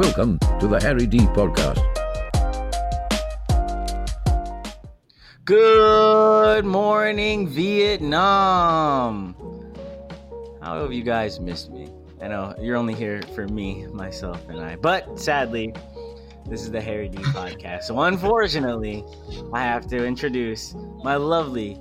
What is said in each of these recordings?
Welcome to the Harry Dee Podcast. Good morning, Vietnam. How have you guys missed me? I know you're only here for me, myself, and I. But sadly, this is the Harry Dee podcast. So unfortunately, I have to introduce my lovely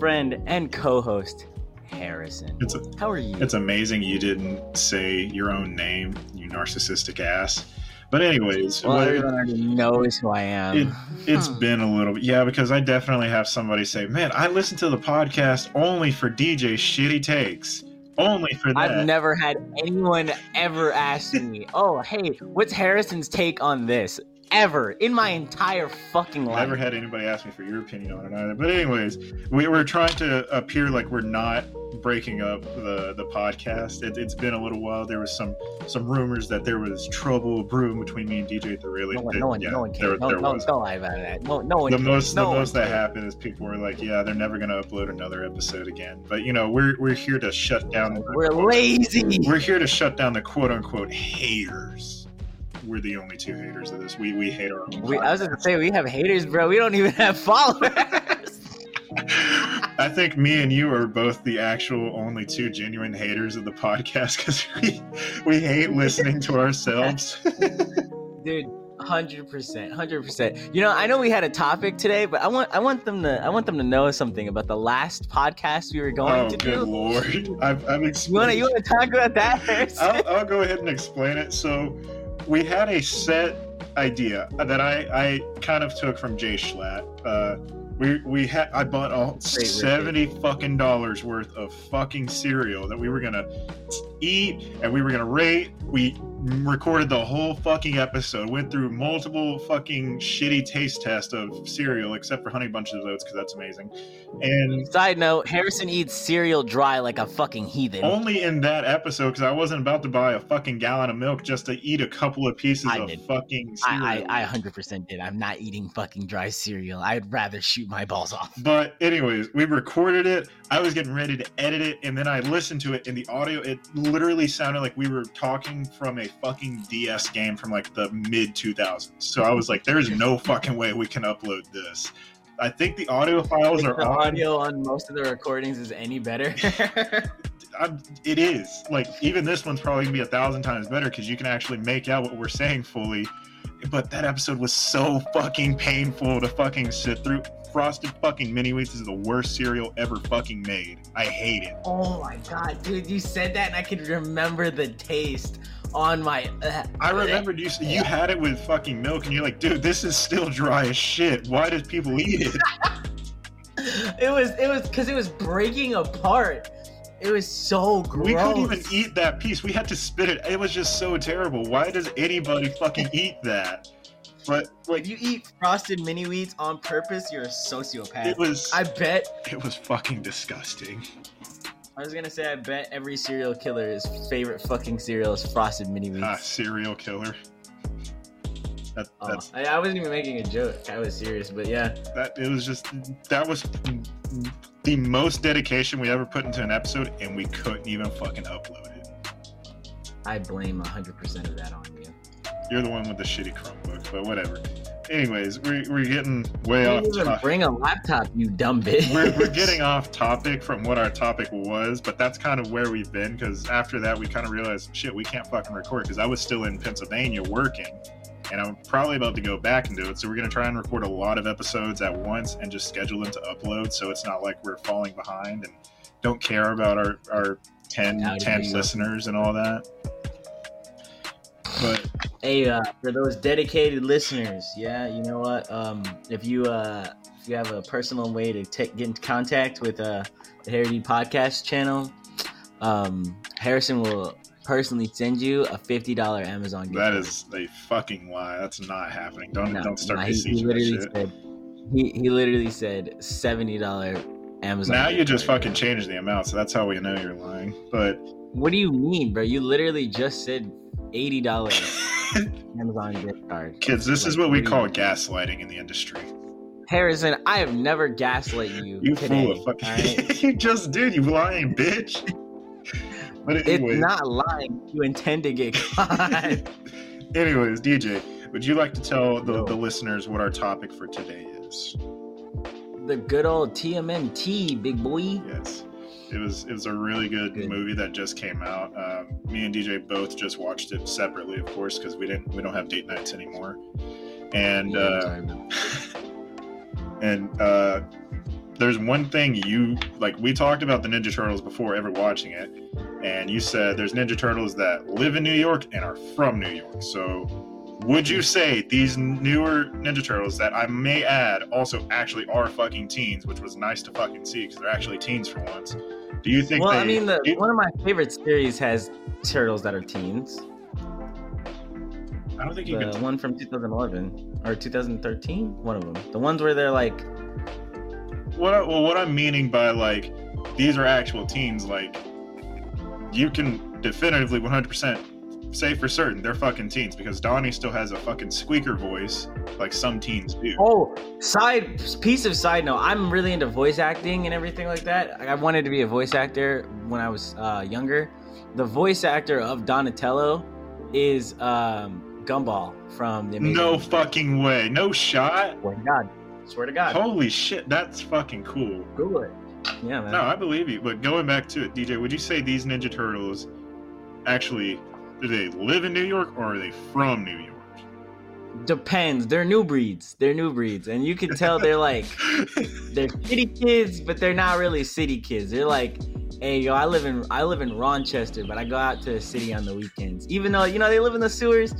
friend and co-host, Harrison. It's a, How are you? it's amazing you didn't say your own name, you narcissistic ass. But anyways, well, what- everyone already knows who I am. it, it's been a little bit, yeah, because I definitely have somebody say, "Man, I listen to the podcast only for DJ shitty takes, only for that." I've never had anyone ever ask me, "Oh, hey, what's Harrison's take on this?" Ever in my entire fucking life. I never had anybody ask me for your opinion on it either. But anyways, we, we're trying to appear like we're not breaking up the the podcast. It, it's been a little while. There was some some rumors that there was trouble brewing between me and DJ Thoroughly. No one, no one, Yeah, no one there- cares. No, there no, was. don't lie about that. No, no one the cares. most no the most that happened is people were like, "Yeah, they're never gonna upload another episode again." But you know, we're we're here to shut down. the- We're lazy. We're here to shut down the quote unquote haters. We're the only two haters of this. We we hate our own. We, I was gonna say we have haters, bro. We don't even have followers. I think me and you are both the actual only two genuine haters of the podcast because we we hate listening to ourselves. Dude, hundred percent, hundred percent. You know, I know we had a topic today, but I want, I want them to, I want them to know something about the last podcast we were going oh, to good do. lord! I've, I've You wanna, explained. you wanna talk about that? Harrison? I'll, I'll go ahead and explain it. So, we had a set idea that I, I kind of took from JSchlatt. Uh, we we had I bought all seventy fucking dollars worth of fucking cereal that we were gonna eat and we were gonna rate. We recorded the whole fucking episode. Went through multiple fucking shitty taste tests of cereal, except for Honey Bunches of Oats because that's amazing. And Side note: Harrison eats cereal dry like a fucking heathen. only in that episode because I wasn't about to buy a fucking gallon of milk just to eat a couple of pieces I of did. fucking cereal. I, I, I 100% did. I'm not eating fucking dry cereal. I'd rather shoot my balls off. but anyways, we recorded it. I was getting ready to edit it, and then I listened to it in the audio. It literally sounded like we were talking from a fucking DS game from like the mid 2000s. So I was like, "There's no fucking way we can upload this." I think the audio files are the on. audio on most of the recordings is any better. I'm, it is like even this one's probably gonna be a thousand times better because you can actually make out what we're saying fully. But that episode was so fucking painful to fucking sit through. Frosted fucking mini wheats is the worst cereal ever fucking made. I hate it. oh my god, dude, you said that and I can remember the taste on my. uh, I remembered you you had it with fucking milk, and you're like, dude, this is still dry as shit. Why did people eat it? It was it was because it was breaking apart. It was so gross. We couldn't even eat that piece. We had to spit it. It was just so terrible. Why does anybody fucking eat that? But like, If you eat frosted mini wheats on purpose, you're a sociopath. it was. I bet. It was fucking disgusting. I was gonna say I bet every serial killer's favorite fucking cereal is frosted mini wheats. Ah, serial killer. That, Oh, I, I wasn't even making a joke. I was serious, but yeah. that. It was just that was the most dedication we ever put into an episode, and we couldn't even fucking upload it. I blame 100% of that on you. You're the one with the shitty Chromebook, but whatever. Anyways, we're, we're getting way You off. even topic. bring a laptop, you dumb bitch. We're, we're getting off topic from what our topic was, but that's kind of where we've been because after that we kind of realized shit we can't fucking record because I was still in Pennsylvania working, and I'm probably about to go back and do it. So we're gonna try and record a lot of episodes at once and just schedule them to upload, so it's not like we're falling behind and don't care about our our 10, 10 listeners and all that. But Hey, uh, for those dedicated listeners, yeah, you know what? Um, if you uh, if you have a personal way to take get in contact with uh, the Harry Podcast channel, um, Harrison will personally send you a fifty dollar Amazon gift. That is a fucking lie. That's not happening. Don't No, don't start no, he, he literally shit. said he, he literally said seventy dollar Amazon. Now you just fucking changed the amount, so that's how we know you're lying. But What do you mean, bro? You literally just said eighty dollars Amazon gift card. kids, this is what we call gaslighting in the industry. Harrison, I have never gaslit you. You today, fool of fucking. alright? you just did, you lying bitch. But It's anyway, not lying. You intend to get caught. Anyways, DJ, would you like to tell the, the listeners what our topic for today is? The good old TMNT, big boy. Yes. It was it was a really good, Good. movie that just came out. Um, me and DJ both just watched it separately, of course, because we didn't we don't have date nights anymore. And uh, and uh, there's one thing you like. We talked about the Ninja Turtles before ever watching it, and you said there's Ninja Turtles that live in New York and are from New York. So, would you say these newer Ninja Turtles that I may add also actually are fucking teens, which was nice to fucking see because they're actually teens for once? Do you think? Well, they, I mean, the, you- one of my favorite series has turtles that are teens. I don't think you The could. one from 2011 or 2013, one of them. The ones where they're like, What I, well, what I'm meaning by like these are actual teens, like you can definitively 100% say for certain they're fucking teens because Donnie still has a fucking squeaker voice like some teens do. oh, side piece of side note. I'm really into voice acting and everything like that. I wanted to be a voice actor when I was uh, younger. The voice actor of Donatello is um, Gumball from the Amazing no fucking way. No shot. Swear to God. Swear to God. Holy shit, that's fucking cool. Google it. Yeah, man. No, I believe you. But going back to it, DJ, would you say these Ninja Turtles actually do they live in New York or are they from New York? Depends. They're new breeds. They're new breeds, and you can tell they're like they're city kids, but they're not really city kids. They're like, hey, yo, I live in I live in Rochester, but I go out to the city on the weekends. Even though you know they live in the sewers.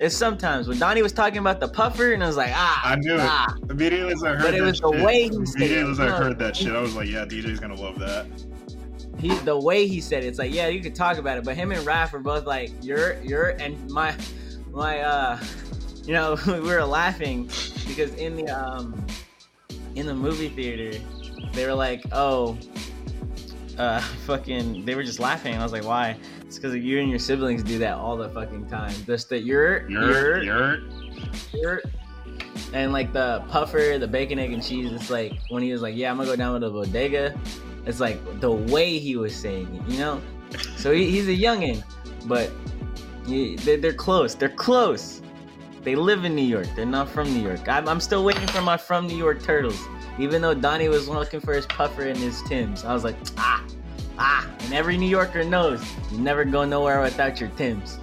It's sometimes when Donnie was talking about the puffer, and I was like, ah, I knew it. ah. Immediately as I heard But it that was the shit, way he said it. immediately as I heard that shit, I was like, yeah, DJ's gonna love that. He the way he said it, it's like, yeah, you could talk about it, but him and Raph were both like, you're you're and my my uh you know, we were laughing because in the um in the movie theater, they were like, oh uh fucking they were just laughing and I was like, why? It's because you and your siblings do that all the fucking time. Just that you're You're, you're you're, you're and like the puffer, the bacon, egg, and cheese. It's like when he was like, "Yeah, I'm gonna go down to the bodega." It's like the way he was saying it, you know. So he, he's a youngin, but he, they're, they're close. They're close. They live in New York. They're not from New York. I'm, I'm still waiting for my from New York turtles. Even though Donnie was looking for his puffer and his Tims, I was like, ah, ah. And every New Yorker knows you never go nowhere without your Tims.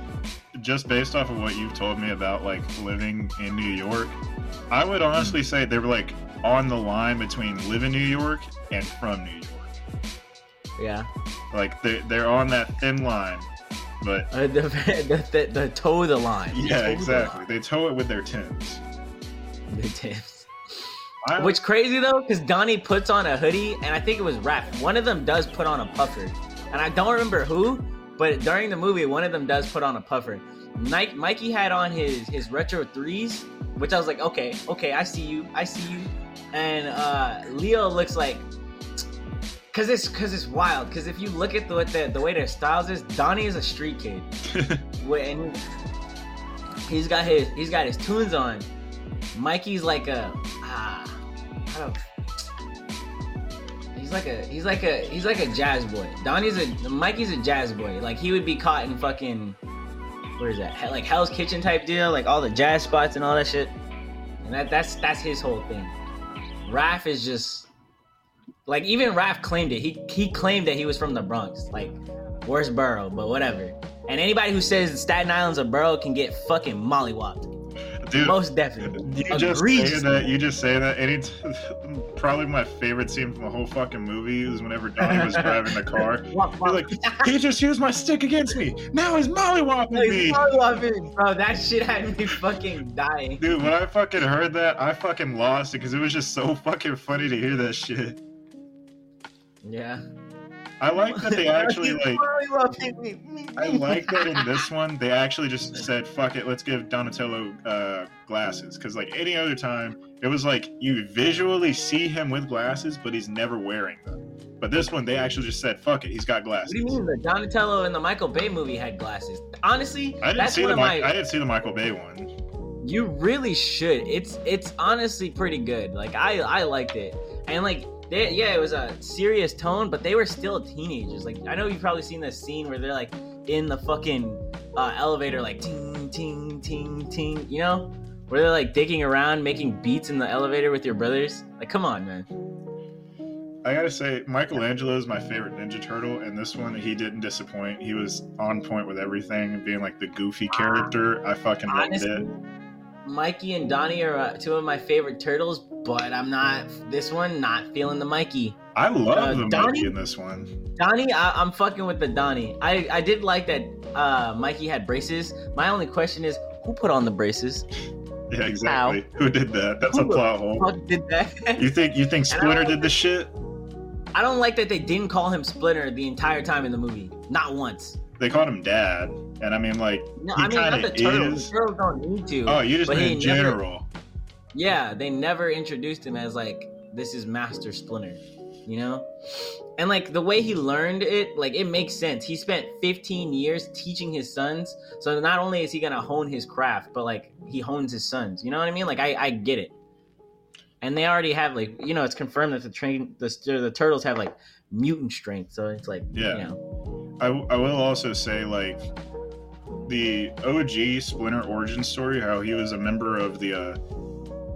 just based off of what you've told me about like living in New York, I would honestly say they were like on the line between live in New York and from New York. Yeah. Like they they're on that thin line, but Uh, the, the, the, the toe the line. yeah, Toe the exactly. They tow it with their line. The tips. I, Which crazy though, because Donnie puts on a hoodie, and I think it was Raph. One of them does put on a puffer, and I don't remember who, but during the movie, one of them does put on a puffer. Mike, Mikey had on his his retro threes, which I was like, okay, okay, I see you, I see you, and uh, Leo looks like. Cause it's cause it's wild. Cause if you look at the, the the way their styles is, Donnie is a street kid. And he's got his he's got his tunes on. Mikey's like a ah, I don't. He's like a he's like a he's like a jazz boy. Donnie's a Mikey's a jazz boy. Like he would be caught in fucking where is that? Like Hell's Kitchen type deal, like all the jazz spots and all that shit. And that that's that's his whole thing. Raph is just like even Raph claimed it. He he claimed that he was from the Bronx, like worst borough, but whatever. And anybody who says Staten Island's a borough can get fucking mollywopped. Dude, Most definitely. you just say that. You just say that. Any probably my favorite scene from the whole fucking movie is whenever Donnie was driving the car. He's like, he just used my stick against me. Now he's mollywopping He's me. mollywopping. Bro, that shit had me fucking dying. Dude, when I fucking heard that, I fucking lost it because it was just so fucking funny to hear that shit. Yeah. I like that they actually like. I like that in this one they actually just said, "Fuck it, let's give Donatello uh, glasses." Because like any other time, it was like you visually see him with glasses, but he's never wearing them. But this one, they actually just said, "Fuck it, he's got glasses. What do you mean? The Donatello in the Michael Bay movie had glasses. Honestly, I didn't that's see the Mi- my. I didn't see the Michael Bay one. You really should. It's it's honestly pretty good. Like I I liked it, and like they, yeah, it was a serious tone, but they were still teenagers. Like I know you've probably seen this scene where they're like in the fucking uh, elevator like ting ting ting ting. You know, where they're like digging around, making beats in the elevator with your brothers. Like, come on, man. I gotta say, Michelangelo is my favorite Ninja Turtle, and this one he didn't disappoint. He was on point with everything, being like the goofy character. I fucking loved it. Mikey and Donnie are uh, two of my favorite turtles, but I'm not this one. Not feeling the Mikey. I love uh, the Donnie- Mikey in this one. Donnie, I, I'm fucking with the Donnie. I I did like that. Uh, Mikey had braces. My only question is, who put on the braces? Yeah, exactly. How? Who did that? That's a plot hole. Did that? You think you think Splinter did the shit? I don't like that they didn't call him Splinter the entire time in the movie. Not once. They called him Dad, and I mean like No, He I mean not the turtles. is. The turtles don't need to. oh, you just he in never- general. Yeah, they never introduced him as like this is Master Splinter, you know? And like the way he learned it, like it makes sense. He spent 15 years teaching his sons. So not only is he gonna hone his craft, but like he hones his sons. You know what I mean? Like I, I get it. And they already have like you know it's confirmed that the train the the turtles have like mutant strength. So it's like Yeah. you know I, I will also say like the OG Splinter origin story, how he was a member of the uh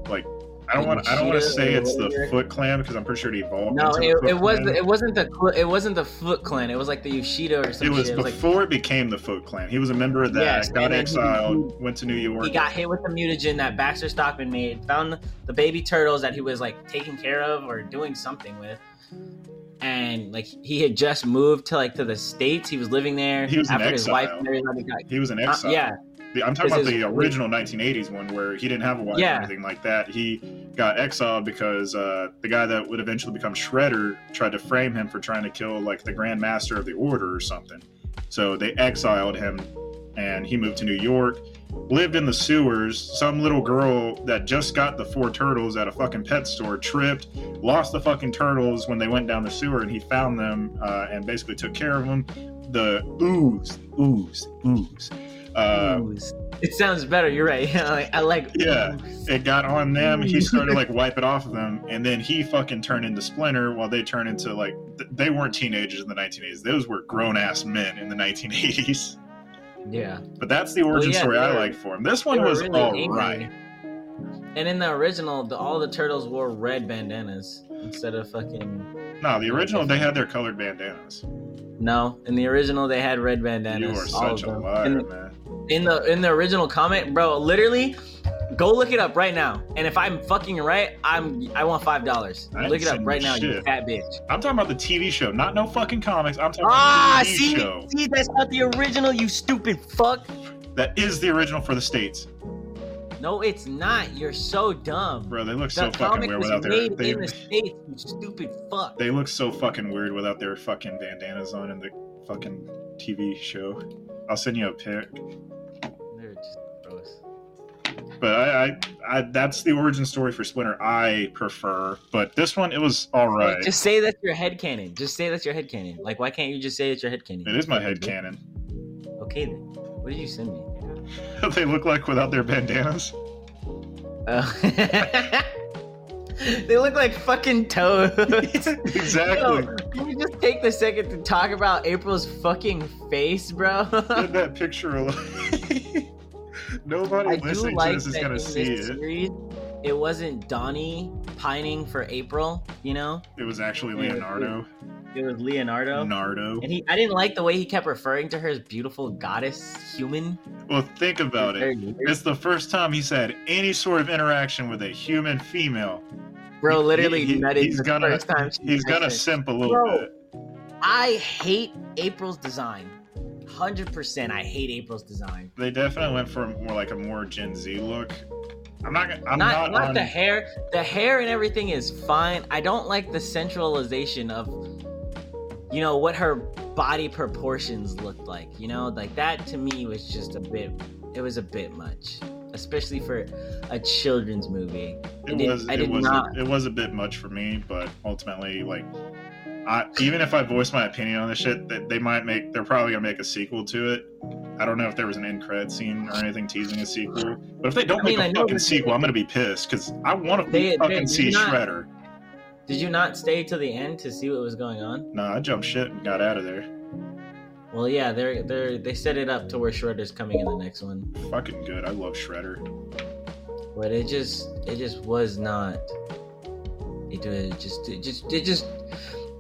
like I don't want I don't want to say it's the. Foot Clan because I'm pretty sure it evolved. no, it, it was it wasn't the it wasn't the Foot Clan. It was like the Yoshida or some It was shit. It was like before it became the Foot Clan. He was a member of that. Yes, got then he- exiled, went to New York. he got hit with the mutagen that Baxter Stockman made, found the baby turtles that he was like taking care of or doing something with. And like he had just moved to like to the states. He was living there He was after his wife everybody he was an Uh, exile. yeah, The- I'm talking about the original 1980s one where he didn't have a wife Yeah. or anything like that. He got exiled because uh, the guy that would eventually become Shredder tried to frame him for trying to kill like the Grand Master of the Order or something. So they exiled him, and he moved to New York. Lived in the sewers. Some little girl that just got the four turtles at a fucking pet store tripped, lost the fucking turtles when they went down the sewer, and he found them uh, and basically took care of them. The ooze, ooze, ooze. Uh, Ooze. it sounds better. You're right. I, like. Yeah. ooze. it got on them. He started like wipe it off of them, and then he fucking turned into Splinter while they turned into like th- they weren't teenagers in the 1980s. Those were grown ass men in the 1980s. Yeah. But that's the origin Well, yeah, story I like for him. This one was really all angry. right. And in the original, the, all the turtles wore red bandanas instead of fucking. No, the original they had their colored bandanas. No, in the original they had red bandanas. You are such a liar, In- man. in the in the original comic, bro. Literally, go look it up right now. And if I'm fucking right, I'm I want five dollars. Look it up right now, you fat bitch. I'm talking about the TV show, not no fucking comics. I'm talking Ah, about the TV see, show. see, that's not the original, you stupid fuck. That is the original for the states, No, it's not. You're so dumb. bro. They look The so fucking weird without their. They, in the states, you stupid fuck. they look so fucking weird without their fucking bandanas on in the fucking TV show. I'll send you a pic. They're just gross. But I, I, I, that's the origin story for Splinter. I prefer, but this one it was all right. Just say that's your head canon. Just say that's your head canon. Like, why can't you just say it's your head canon? It is my head canon. Okay then. What did you send me? they look like without their bandanas. Uh, they look like fucking toads. exactly. Yo, can we just take the second to talk about April's fucking face, bro? That picture alone. Nobody I listening to like this is gonna see it. series, it wasn't Donnie pining for April. You know, It was actually Leonardo. it was Leonardo. Leonardo. And he, I didn't like the way he kept referring to her as beautiful goddess human. Well, think about it. weird. It's the first time he's had any sort of interaction with a human female. Bro, literally he- nutted he's the gonna- first time. He's gonna simp a little Bro. bit. I hate April's design. Hundred percent, I hate April's design. They definitely went for more like a more Gen Z look. I'm not. I'm not not. not on, the hair. The hair and everything is fine. I don't like the centralization of, you know, what her body proportions looked like. You know, like that to me was just a bit. It was a bit much, especially for a children's movie. It did- was. I it did was. not- It was a bit much for me, but ultimately, like, I, even if I voice my opinion on this shit, that they might make. They're probably gonna make a sequel to it. I don't know if there was an end credit scene or anything teasing a sequel, but if they don't I mean, make a fucking sequel, I'm gonna be pissed because I want to fucking they- see not- Shredder. Did you not stay till the end to see what was going on? No, I jumped shit and got out of there. Well, yeah, they're they're they set it up to where Shredder's coming in the next one, Fucking good. I love Shredder. but it just it just was not. It was just it just it just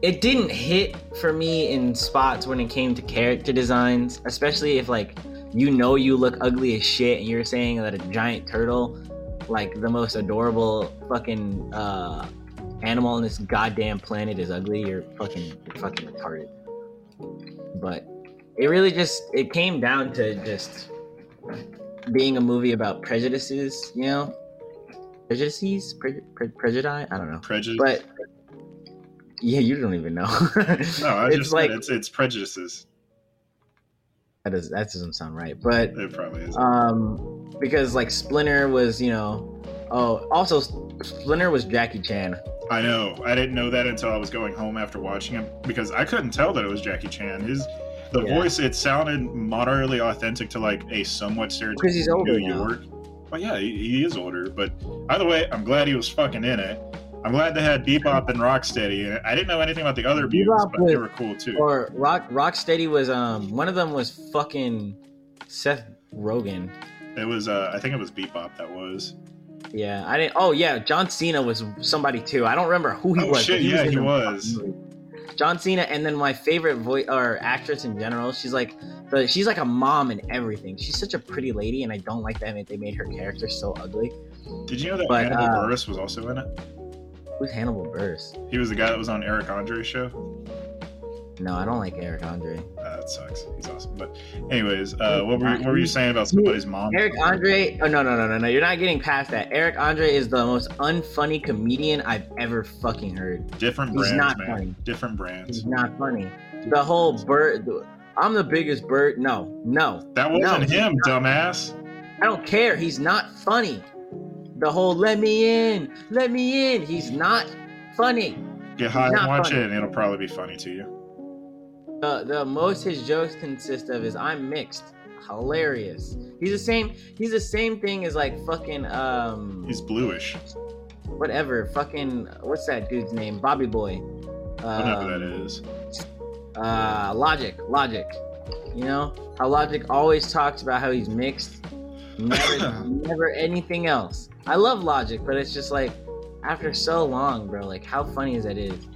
it didn't hit for me in spots when it came to character designs, especially if like you know you look ugly as shit and you're saying that a giant turtle, like the most adorable fucking uh, animal on this goddamn planet, is ugly. You're fucking you're fucking retarded. But it really just it came down to just being a movie about prejudices, you know, prejudices, pre- pre- prejudice. I don't know, Prejudice. but yeah, you don't even know. no, I it's just like it's it's prejudices. that does that doesn't sound right, but It probably is. um, because like Splinter was, you know, oh, also Splinter was Jackie Chan. I know. I didn't know that until I was going home after watching him because I couldn't tell that it was Jackie Chan. His the Yeah. voice it sounded moderately authentic to like a somewhat stereotypical he's older New now. York. Well, yeah, he, he is older. But either way, I'm glad he was fucking in it. I'm glad they had Bebop and Rocksteady. I didn't know anything about the other Bebop but they were cool too. Or Rock Rocksteady was um one of them was fucking Seth Rogen. It was, uh, I think it was Bebop that was. Yeah, I didn't. Oh yeah, John Cena was somebody too. I don't remember who he Oh, was. shit, but yeah, in he was. John Cena, and then my favorite voice or actress in general. She's like, the, she's like a mom and everything. She's such a pretty lady, and I don't like that they made her character so ugly. Did you know that But, Hannibal uh, Buress was also in it? Who's Hannibal Buress? He was the guy that was on Eric Andre's show. No, I don't like Eric Andre. Uh, that sucks. He's awesome. But, anyways, uh, what, were, what were you saying about somebody's mom? Eric Andre. Oh no no no no no! You're not getting past that. Eric Andre is the most unfunny comedian I've ever fucking heard. Different He's brands, not man. funny. Different brands. He's not funny. The whole bird. I'm the biggest bird. No no. That wasn't No, him, dumbass. I don't care. He's not funny. The whole "let me in, let me in." He's not funny. Get high and watch funny. it, and it'll probably be funny to you. The the most his jokes consist of is I'm mixed. Hilarious. He's the same. He's the same thing as like fucking um. He's bluish, whatever. Fucking what's that dude's name? Bobby Boy. whatever Um, that is. Uh, Logic. Logic. You know how Logic always talks about how he's mixed. Never, never anything else. I love Logic, but it's just like after so long, bro. Like how funny is that is?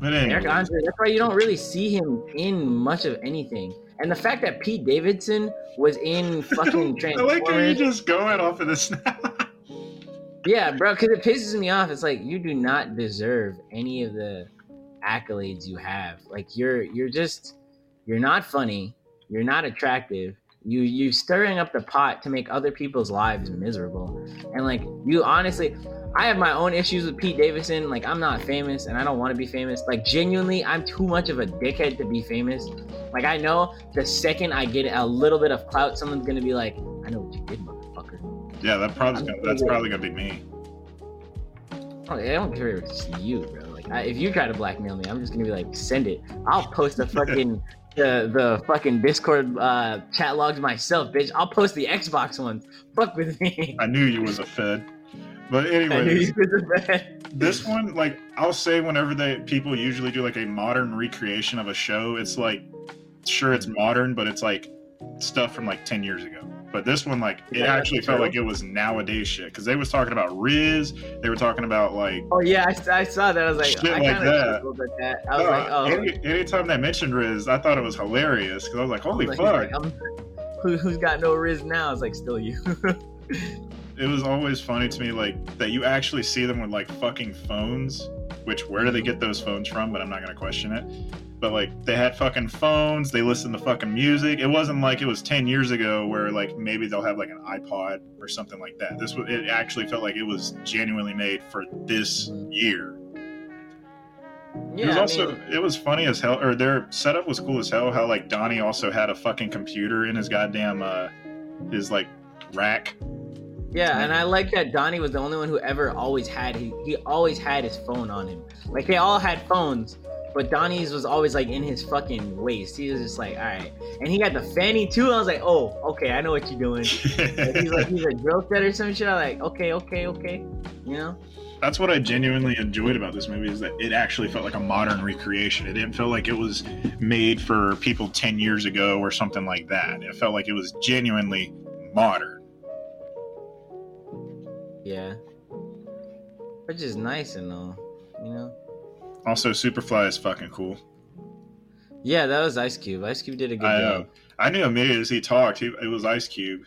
But anyway, Eric Andre. That's why you don't really see him in much of anything. And the fact that Pete Davidson was in fucking I like how you just going off of this. now. Yeah, bro, because it pisses me off. It's like you do not deserve any of the accolades you have. Like you're you're just you're not funny. You're not attractive. You you stirring up the pot to make other people's lives miserable. And like you honestly, I have my own issues with Pete Davidson. Like I'm not famous and I don't want to be famous. Like genuinely, I'm too much of a dickhead to be famous. Like I know the second I get a little bit of clout, someone's gonna be like, "I know what you did, motherfucker." yeah, that probably gonna, that's probably gonna be me. Oh, I don't care if it's you, bro. Like, I, if you try to blackmail me, I'm just gonna be like, send it. I'll post a fucking the the fucking Discord uh, chat logs myself, bitch. I'll post the Xbox ones. Fuck with me. I knew you was a fed. But I knew anyways, you was a bad. this one, like I'll say, whenever they people usually do like a modern recreation of a show, it's like sure it's modern, but it's like stuff from like ten years ago. But this one, like it Yeah, actually felt like it was nowadays shit because they was talking about Riz, they were talking about like Oh yeah, I, I saw that. I was like, Shit I like that. that. I was uh, like, oh. any, anytime they mentioned Riz, I thought it was hilarious because I was like, I was holy like, fuck! like, who, who's got no Riz now? It's like still you. it was always funny to me like that you actually see them with like fucking phones which where do they get those phones from but i'm not gonna question it but like they had fucking phones they listened to fucking music. It wasn't like it was 10 years ago where like maybe they'll have like an ipod or something like that. This was it actually felt like it was genuinely made for this year. Yeah, it was I also mean, it was funny as hell or their setup was cool as hell how like donnie also had a fucking computer in his goddamn uh his like rack. Yeah, and I like that Donnie was the only one who ever always had he, he always had his phone on him. Like they all had phones, but Donnie's was always like in his fucking waist. He was just like, all right, and he got the fanny too. I was like, oh, okay, I know what you're doing. He's like he's a drill set or some shit. I'm like, okay, okay, okay, you know. that's what I genuinely enjoyed about this movie is that it actually felt like a modern recreation. It didn't feel like it was made for people ten years ago or something like that. It felt like it was genuinely modern. Yeah. Which is nice and all, you know? Also, Superfly is fucking cool. Yeah, that was Ice Cube. Ice Cube did a good I, uh, job. I knew immediately as he talked, he, it was Ice Cube.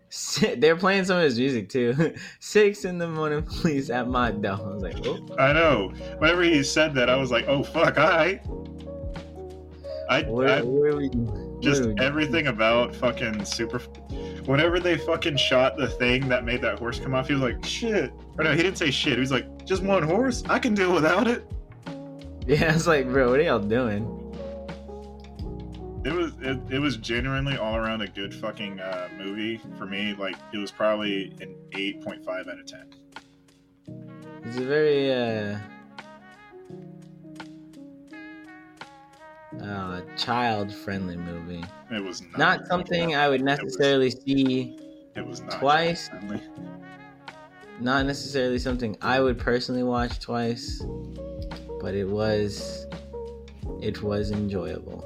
They're playing some of his music too. Six in the morning, please, at my door. I was like, oh. I know. Whenever he said that, I was like, "Oh fuck, I." I, Where, I where we, just everything about fucking super. Whenever they fucking shot the thing that made that horse come off, he was like, "Shit." Or no, he didn't say shit. He was like, "Just one horse. I can deal without it." Yeah, it's like, bro, what are y'all doing? It was it, it was genuinely all around a good fucking uh, movie for me. Like it was probably an eight point five out of ten. It's a very uh, uh child-friendly movie. It was not, Not something I would It was- necessarily see. It was not twice. Not necessarily something I would personally watch twice, but it was, it was enjoyable.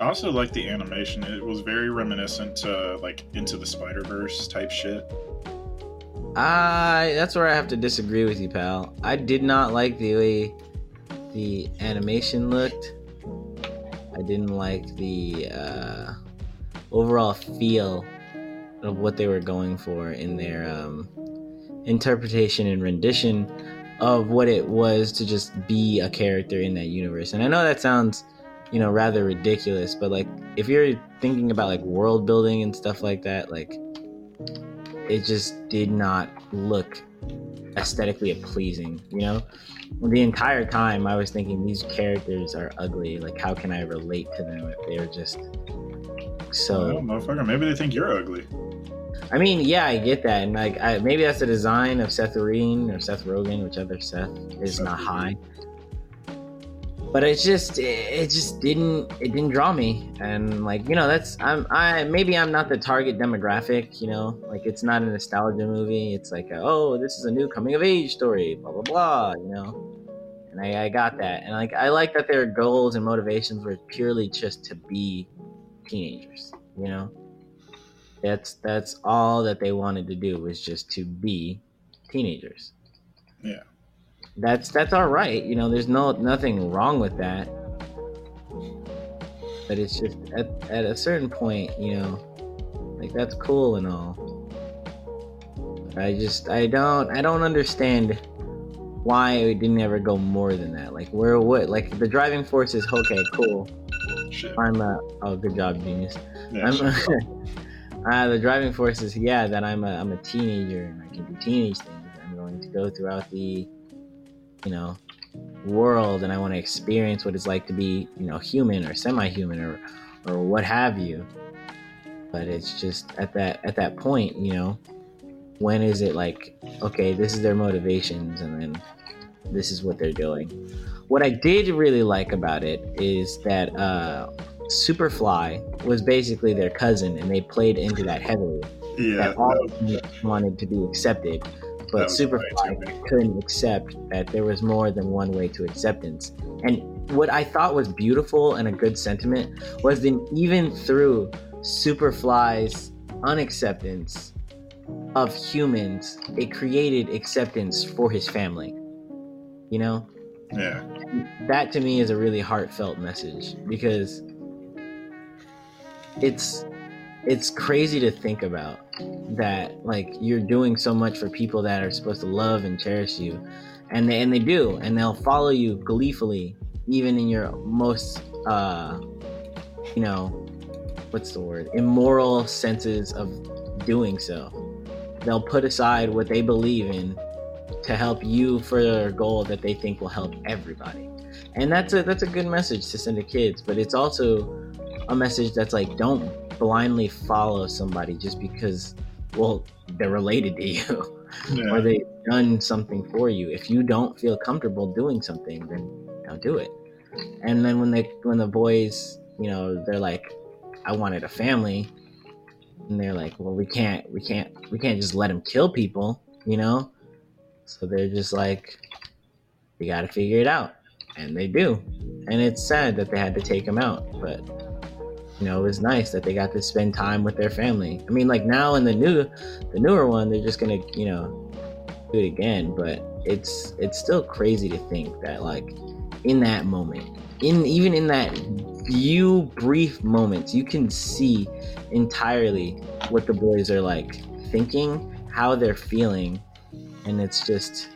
I also like the animation. It was very reminiscent to like Into the Spider Verse type shit. I that's where I have to disagree with you, pal. I did not like the way the animation looked. I didn't like the uh, overall feel of what they were going for in their um, interpretation and rendition of what it was to just be a character in that universe. And I know that sounds, you know, rather ridiculous, but like if you're thinking about like world building and stuff like that, like it just did not look aesthetically pleasing, you know? The entire time I was thinking these characters are ugly. Like, how can I relate to them if they're just so? maybe they think you're ugly. I mean, yeah, I get that, and like, I, maybe that's the design of Seth Rogen or Seth Rogen, whichever Seth is Seth not high. But it's just, it, it just didn't, it didn't draw me, and like, you know, that's, I'm, I maybe I'm not the target demographic, you know, like it's not a nostalgia movie. It's like, a, oh, this is a new coming of age story, blah blah blah, you know. And I, I got that, and like, I like that their goals and motivations were purely just to be teenagers, you know that's that's all that they wanted to do was just to be teenagers Yeah. that's that's all right you know there's no nothing wrong with that but it's just at, at a certain point you know like that's cool and all But i just i don't i don't understand why it didn't ever go more than that like where what like the driving force is okay cool Shit. i'm a oh good job genius Yeah, I'm. uh, the driving force is yeah that I'm a I'm a teenager and I can do teenage things. I'm going to go throughout the you know world and I want to experience what it's like to be you know human or semi-human or or what have you. But it's just at that at that point, you know, when is it like okay, this is their motivations and then this is what they're doing. What I did really like about it is that uh Superfly was basically their cousin, and they played into that heavily. yeah. that all of them wanted to be accepted, but was way too Superfly couldn't accept that there was more than one way to acceptance. And what I thought was beautiful and a good sentiment was then even through Superfly's unacceptance of humans, it created acceptance for his family. You know? yeah. that to me is a really heartfelt message because it's it's crazy to think about that like you're doing so much for people that are supposed to love and cherish you and they and they do and they'll follow you gleefully even in your most uh you know what's the word immoral senses of doing so they'll put aside what they believe in to help you further a goal that they think will help everybody. And that's a that's a good message to send to kids, but it's also a message that's like don't blindly follow somebody just because well they're related to you Yeah. or they've done something for you. If you don't feel comfortable doing something, then don't do it. And then when they when the boys, you know, they're like, I wanted a family, and they're like, well, we can't, we can't, we can't just let them kill people, you know. So they're just like, we got to figure it out, and they do. And it's sad that they had to take him out, but you know, it was nice that they got to spend time with their family. I mean, like now in the new, the newer one, they're just gonna, you know, do it again. But it's it's still crazy to think that like in that moment, in even in that few brief moments, you can see entirely what the boys are like thinking, how they're feeling, and it's just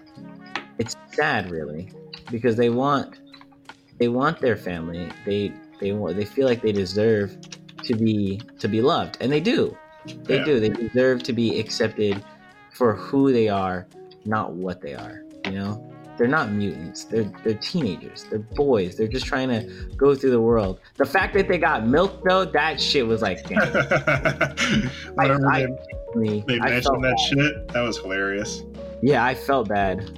it's sad really because they want they want their family. They they want they feel like they deserve to be to be loved, and they do. They Yeah. do. They deserve to be accepted for who they are, not what they are. You know, they're not mutants. They're they're teenagers. They're boys. They're just trying to go through the world. The fact that they got milk though, that shit was like, damn. Whenever I, they, I mentioned that bad. shit, that was hilarious. Yeah, I felt bad.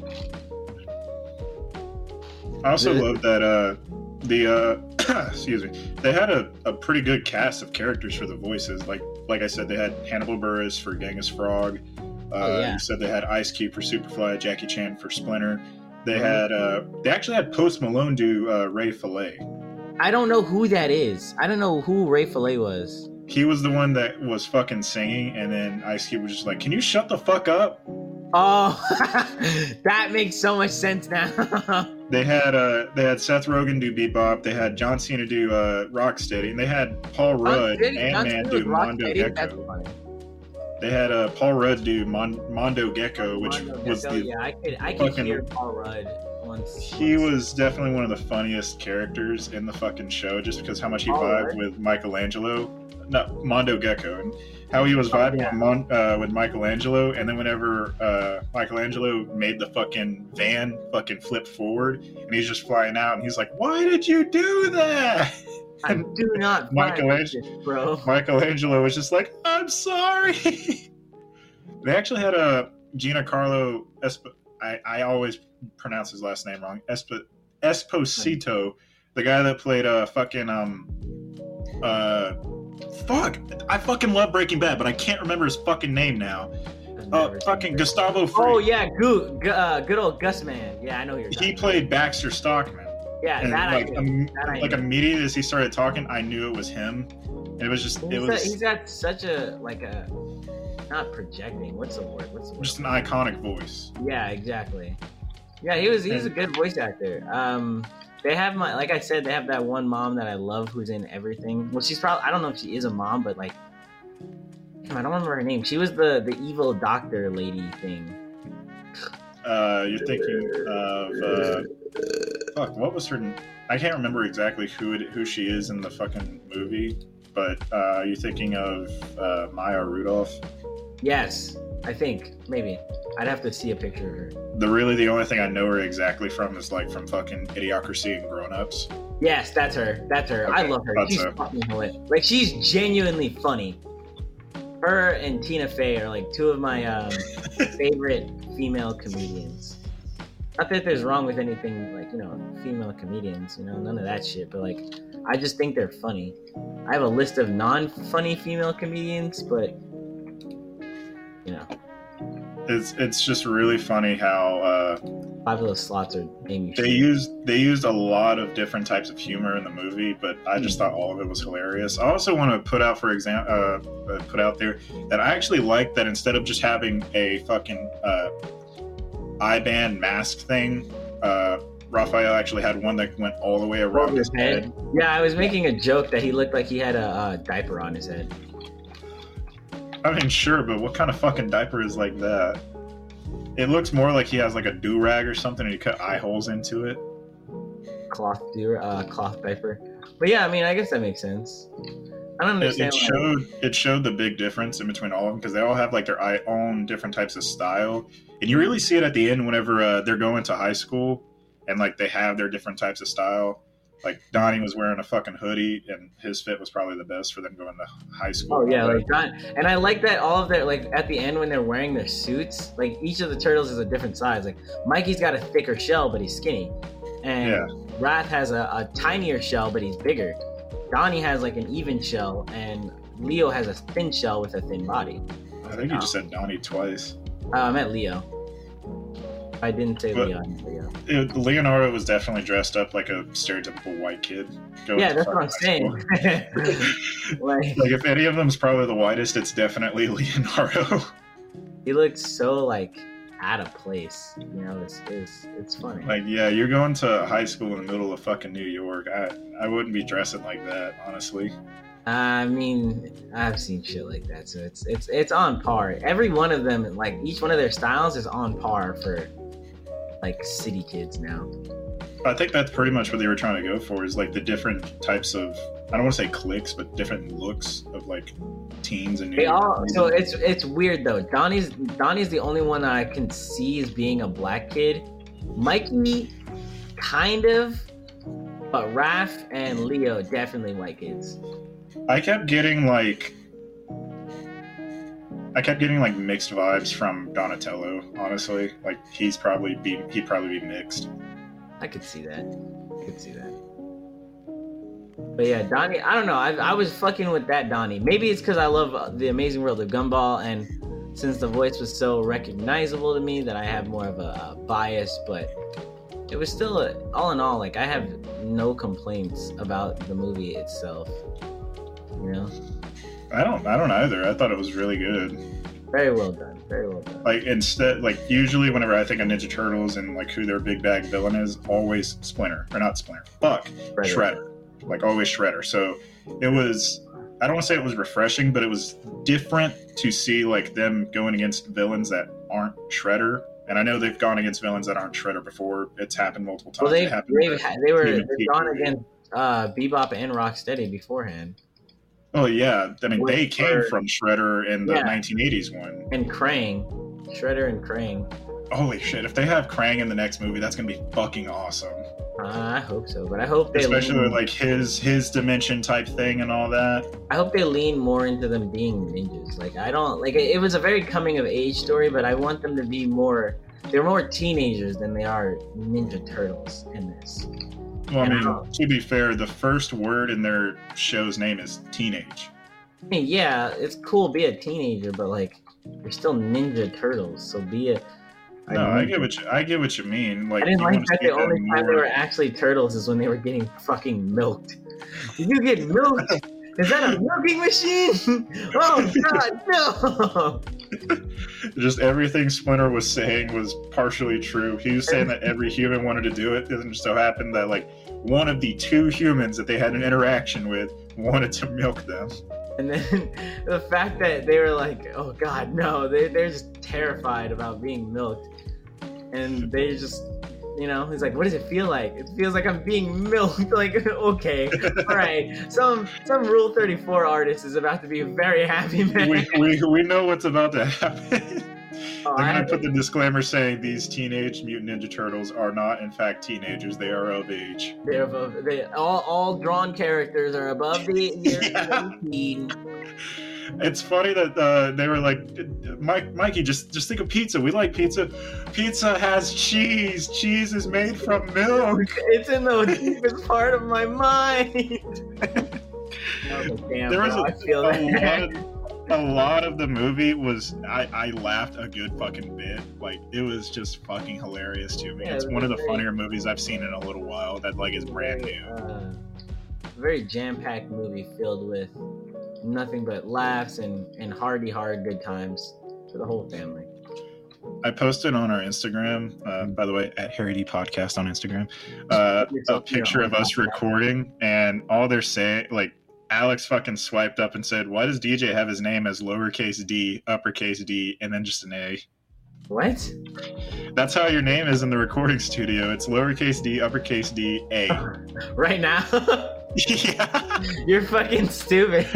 I also love that uh the uh excuse me they had a, a pretty good cast of characters for the voices like like I said they had Hannibal Buress for Genghis Frog uh Oh, yeah. you said they had Ice Cube for Superfly Jackie Chan for Splinter they Mhm. had uh they actually had Post Malone do uh, Ray Fillet I don't know who that is. I don't know who Ray Fillet was. he was the one that was fucking singing and then Ice Cube was just like can you shut the fuck up Oh, that makes so much sense now. They had uh they had Seth Rogen do Bebop. They had John Cena do uh Rocksteady, and they had Paul Rudd and Man do Mondo? Gecko. They had uh Paul Rudd do Mon- Mondo Gecko, which Mondo was Gecko, the yeah, I could I could fucking- hear Paul Rudd once. he once. was definitely one of the funniest characters in the fucking show, just because how much he Paul vibed Rudd? with Michelangelo, not Mondo Gecko, and how he was vibing with, Mon- uh, with Michelangelo, and then whenever uh, Michelangelo made the fucking van fucking flip forward, and he's just flying out, and he's like, "Why did you do that?" I do not Michelangelo- this, bro. Michelangelo was just like, "I'm sorry." they actually had a Giancarlo Esp- I, I always pronounce his last name wrong. Esp- Esposito, the guy that played uh fucking um uh fuck. I fucking love Breaking Bad, but I can't remember his fucking name now. I've Uh, fucking seen. Gustavo Fring. Oh yeah, good, uh, good old Gus Man. Yeah, I know who you're. He talking played Baxter Stockman. Yeah, And that like, I knew. um, That I like knew. immediately as he started talking, I knew it was him. And it was just it was a, he's got such a like a not projecting. What's the word? What's the word? just an iconic voice. Yeah, exactly. Yeah, he was. He's a good voice actor. Um, they have my like I said, they have that one mom that I love who's in everything. Well, she's probably I don't know if she is a mom, but like, damn, I don't remember her name. She was the the evil doctor lady thing. Uh, you're thinking of uh, fuck. What was her? I can't remember exactly who it, who she is in the fucking movie, but uh, you're thinking of uh, Maya Rudolph. Yes, I think maybe I'd have to see a picture of her. The really the only thing I know her exactly from is like from fucking Idiocracy and Grown Ups. Yes, that's her. That's her. I love her. She's so. fucking hilarious. Like she's genuinely funny. Her and Tina Fey are like two of my um, favorite female comedians. Not that there's wrong with anything like you know female comedians, you know none of that shit. But like, I just think they're funny. I have a list of non-funny female comedians, but you know, It's it's just really funny how uh, five of those slots are Amy. they used they used a lot of different types of humor in the movie, but I just thought all of it was hilarious. I also want to put out for example, uh, uh, put out there that I actually like that instead of just having a fucking uh, I-band mask thing, uh, Raphael actually had one that went all the way around his head. head. Yeah, I was making a joke that he looked like he had a, uh diaper on his head. I mean, sure, but what kind of fucking diaper is like that? It looks more like he has like a do rag or something, and he cut eye holes into it. cloth do uh cloth diaper. But yeah, I mean, I guess that makes sense. I don't It, understand. it why- showed it showed the big difference in between all of them because they all have like their own different types of style, and you really see it at the end whenever uh, they're going to high school and like they have their different types of style. Like Donnie was wearing a fucking hoodie, and his fit was probably the best for them going to high school. Oh yeah, like that. And I like that all of their like at the end when they're wearing their suits, like each of the turtles is a different size. Like Mikey's got a thicker shell, but he's skinny, and Yeah. Raph has a, a tinier shell, but he's bigger. Donnie has like an even shell, and Leo has a thin shell with a thin body. I think you just said Donnie twice. Uh, I meant Leo. I didn't say But- Leon. yeah. It- Leonardo was definitely dressed up like a stereotypical white kid. going Yeah, that's what I'm saying. like like if any of them's probably the whitest, it's definitely Leonardo. he looks so like out of place. You know, it's it's it's funny. like yeah, you're going to high school in the middle of fucking New York. I I wouldn't be dressing like that, honestly. I mean, I've seen shit like that, so it's it's it's on par. Every one of them, like each one of their styles, is on par for like city kids now. I think that's pretty much what they were trying to go for is like the different types of I don't want to say cliques, but different looks of like teens and They all so it's it's weird though. Donnie's Donnie's the only one that I can see as being a black kid. Mikey, kind of, but Raph and Leo definitely white kids. I kept getting like I kept getting like mixed vibes from Donatello, honestly. Like he's probably be he'd probably be mixed. I could see that. I could see that. But yeah, Donnie. I don't know. I, I was fucking with that Donnie. Maybe it's because I love uh, the Amazing World of Gumball, and since the voice was so recognizable to me, that I have more of a, uh bias. But it was still, a, all in all, like I have no complaints about the movie itself. You know, I don't I don't either. I thought it was really good. very well done. Very well done. Like instead like usually whenever I think of Ninja Turtles and like who their big bag villain is, always Splinter. Or not Splinter. Fuck. Right, Shredder. Like always Shredder. So it was I don't want to say it was refreshing, but it was different to see like them going against villains that aren't Shredder. And I know they've gone against villains that aren't Shredder before. It's happened multiple times. Well, they It happened they, were they've gone against uh, Bebop and Rocksteady beforehand. Oh yeah, I mean they came her- from Shredder in the Yeah. 1980s one. and Krang, Shredder and Krang. Holy shit! If they have Krang in the next movie, that's gonna be fucking awesome. Uh, I hope so, but I hope they Especially lean, with like his his dimension type thing and all that. I hope they lean more into them being ninjas. Like I don't like it was a very coming of age story, but I want them to be more. They're more teenagers than they are Ninja Turtles in this. Well, I mean, to be fair, the first word in their show's name is teenage. I mean, yeah, it's cool to be a teenager, but like you're still Ninja Turtles, so be a. a No, I get what you, I get what you mean. Like I didn't like that the only time they were actually turtles is when they were getting fucking milked. Did you get milked? Is that a milking machine? Oh god, no! just everything Splinter was saying was partially true. He was saying that every human wanted to do it. It just so happened that like one of the two humans that they had an interaction with wanted to milk them. And then the fact that they were like, oh god, no, they, they're just terrified about being milked. And they just, you know, he's like, what does it feel like? It feels like I'm being milked. like, okay, all right. Some some Rule 34 artist is about to be a very happy man. we, we, we know what's about to happen. Oh, They're I going to put the disclaimer saying these teenage mutant ninja turtles are not, in fact, teenagers. They are of age. They're above. They all all drawn characters are above the year Yeah. 18. It's funny that uh, they were like, Mike, Mikey, just just think of pizza. We like pizza. Pizza has cheese. Cheese is made from milk. It's in the deepest part of my mind. Was Damn, There was bro, a, feel a lot of, a lot of the movie was I, I laughed a good fucking bit. Like it was just fucking hilarious to me. Yeah, it's it one of the very- funnier movies I've seen in a little while. That like is brand new. Uh, very jam-packed movie filled with nothing but laughs and and hearty hard good times for the whole family. I posted on our Instagram, uh, by the way, at Harry Dee Podcast on Instagram, uh, a picture of us recording, and all they're saying, like, Alex fucking swiped up and said, "Why does DJ have his name as lowercase d, uppercase D, and then just an A?" What? That's how your name is in the recording studio. It's lowercase d, uppercase D, A. Right now? yeah, You're fucking stupid.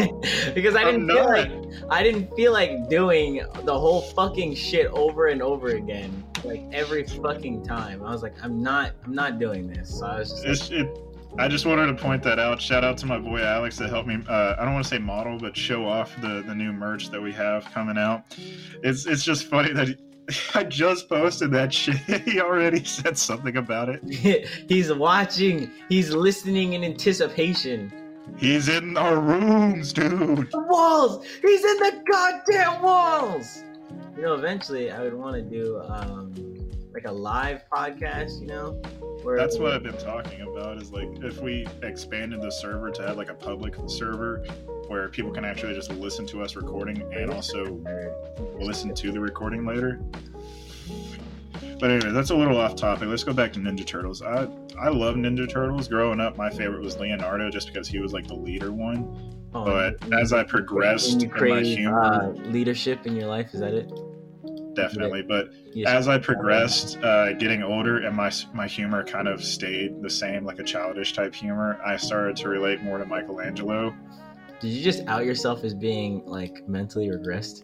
because I didn't feel like I didn't feel like doing the whole fucking shit over and over again, like every fucking time. I was like, I'm not, I'm not doing this. So I was just like, it, I just wanted to point that out. Shout out to my boy Alex that helped me. Uh, I don't want to say model, but show off the the new merch that we have coming out. It's it's just funny that he, I just posted that shit. he already said something about it. he's watching, he's listening in anticipation. He's in our rooms, dude. The walls! He's in the goddamn walls! You know, eventually I would want to do um like a live podcast, you know. Where That's what I've been talking about. Is like if we expanded the server to have like a public server where people can actually just listen to us recording and also listen to the recording later. But anyway, that's a little off topic. Let's go back to Ninja Turtles. I I love Ninja Turtles. Growing up, my favorite was Leonardo, just because he was like the leader one. Oh, But as I progressed in my humor, uh, leadership in your life, is that it? Definitely. But Yes. as I progressed, uh, getting older, and my my humor kind of stayed the same, like a childish type humor, I started to relate more to Michelangelo. Did you just out yourself as being like mentally regressed?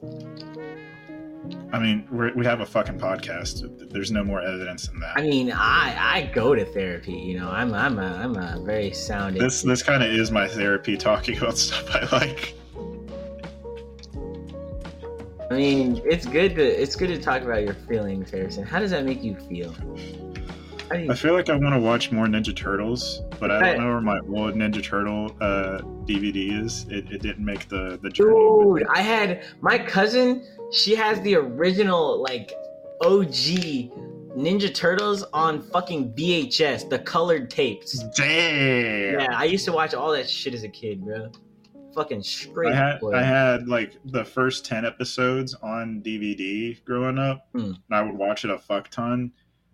I mean, we're, we have a fucking podcast. There's no more evidence than that. I mean, I I go to therapy. You know, I'm I'm a I'm a very sound. this this kind of is my therapy talking about stuff I like. I mean, it's good to it's good to talk about your feelings, Harrison. How does that make you feel? You, I feel like I want to watch more Ninja Turtles, but I don't know where my old Ninja Turtle uh, DVD is. It, it didn't make the the journey. dude, I had my cousin. She has the original like OG Ninja Turtles on fucking VHS, the colored tapes. Damn. Yeah, I used to watch all that shit as a kid, bro. Fucking straight. I had. I had like the first ten episodes on DVD growing up, Hmm. and I would watch it a fuck ton.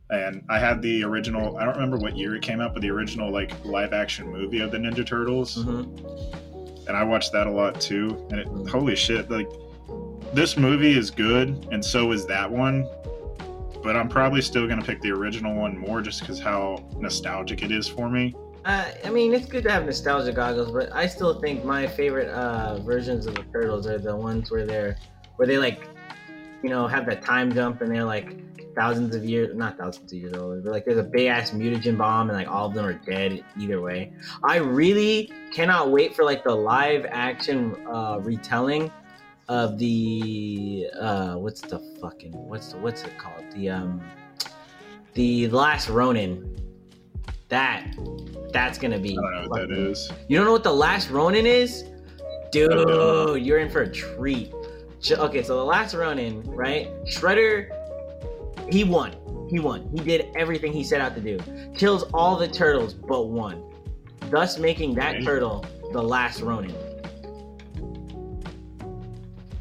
And I had the original. I don't remember what year it came out, but the original like live action movie of the Ninja Turtles, Mhm. and I watched that a lot too. And it, holy shit, like this movie is good, and so is that one. But I'm probably still gonna pick the original one more, just because how nostalgic it is for me. Uh, I mean, it's good to have nostalgia goggles, but I still think my favorite uh, versions of the turtles are the ones where they're where they like, you know, have that time jump and they're like thousands of years, not thousands of years old, but like there's a big ass mutagen bomb and like all of them are dead either way. I really cannot wait for like the live action uh, retelling of the uh, what's the fucking what's the what's it called the um the last Ronin. That that's gonna be. I don't know what that is. You don't know what the last Ronin is, dude? You're in for a treat. Okay, so the last Ronin, right? Shredder, he won. He won. He did everything he set out to do. Kills all the turtles but one, thus making that turtle the last Ronin.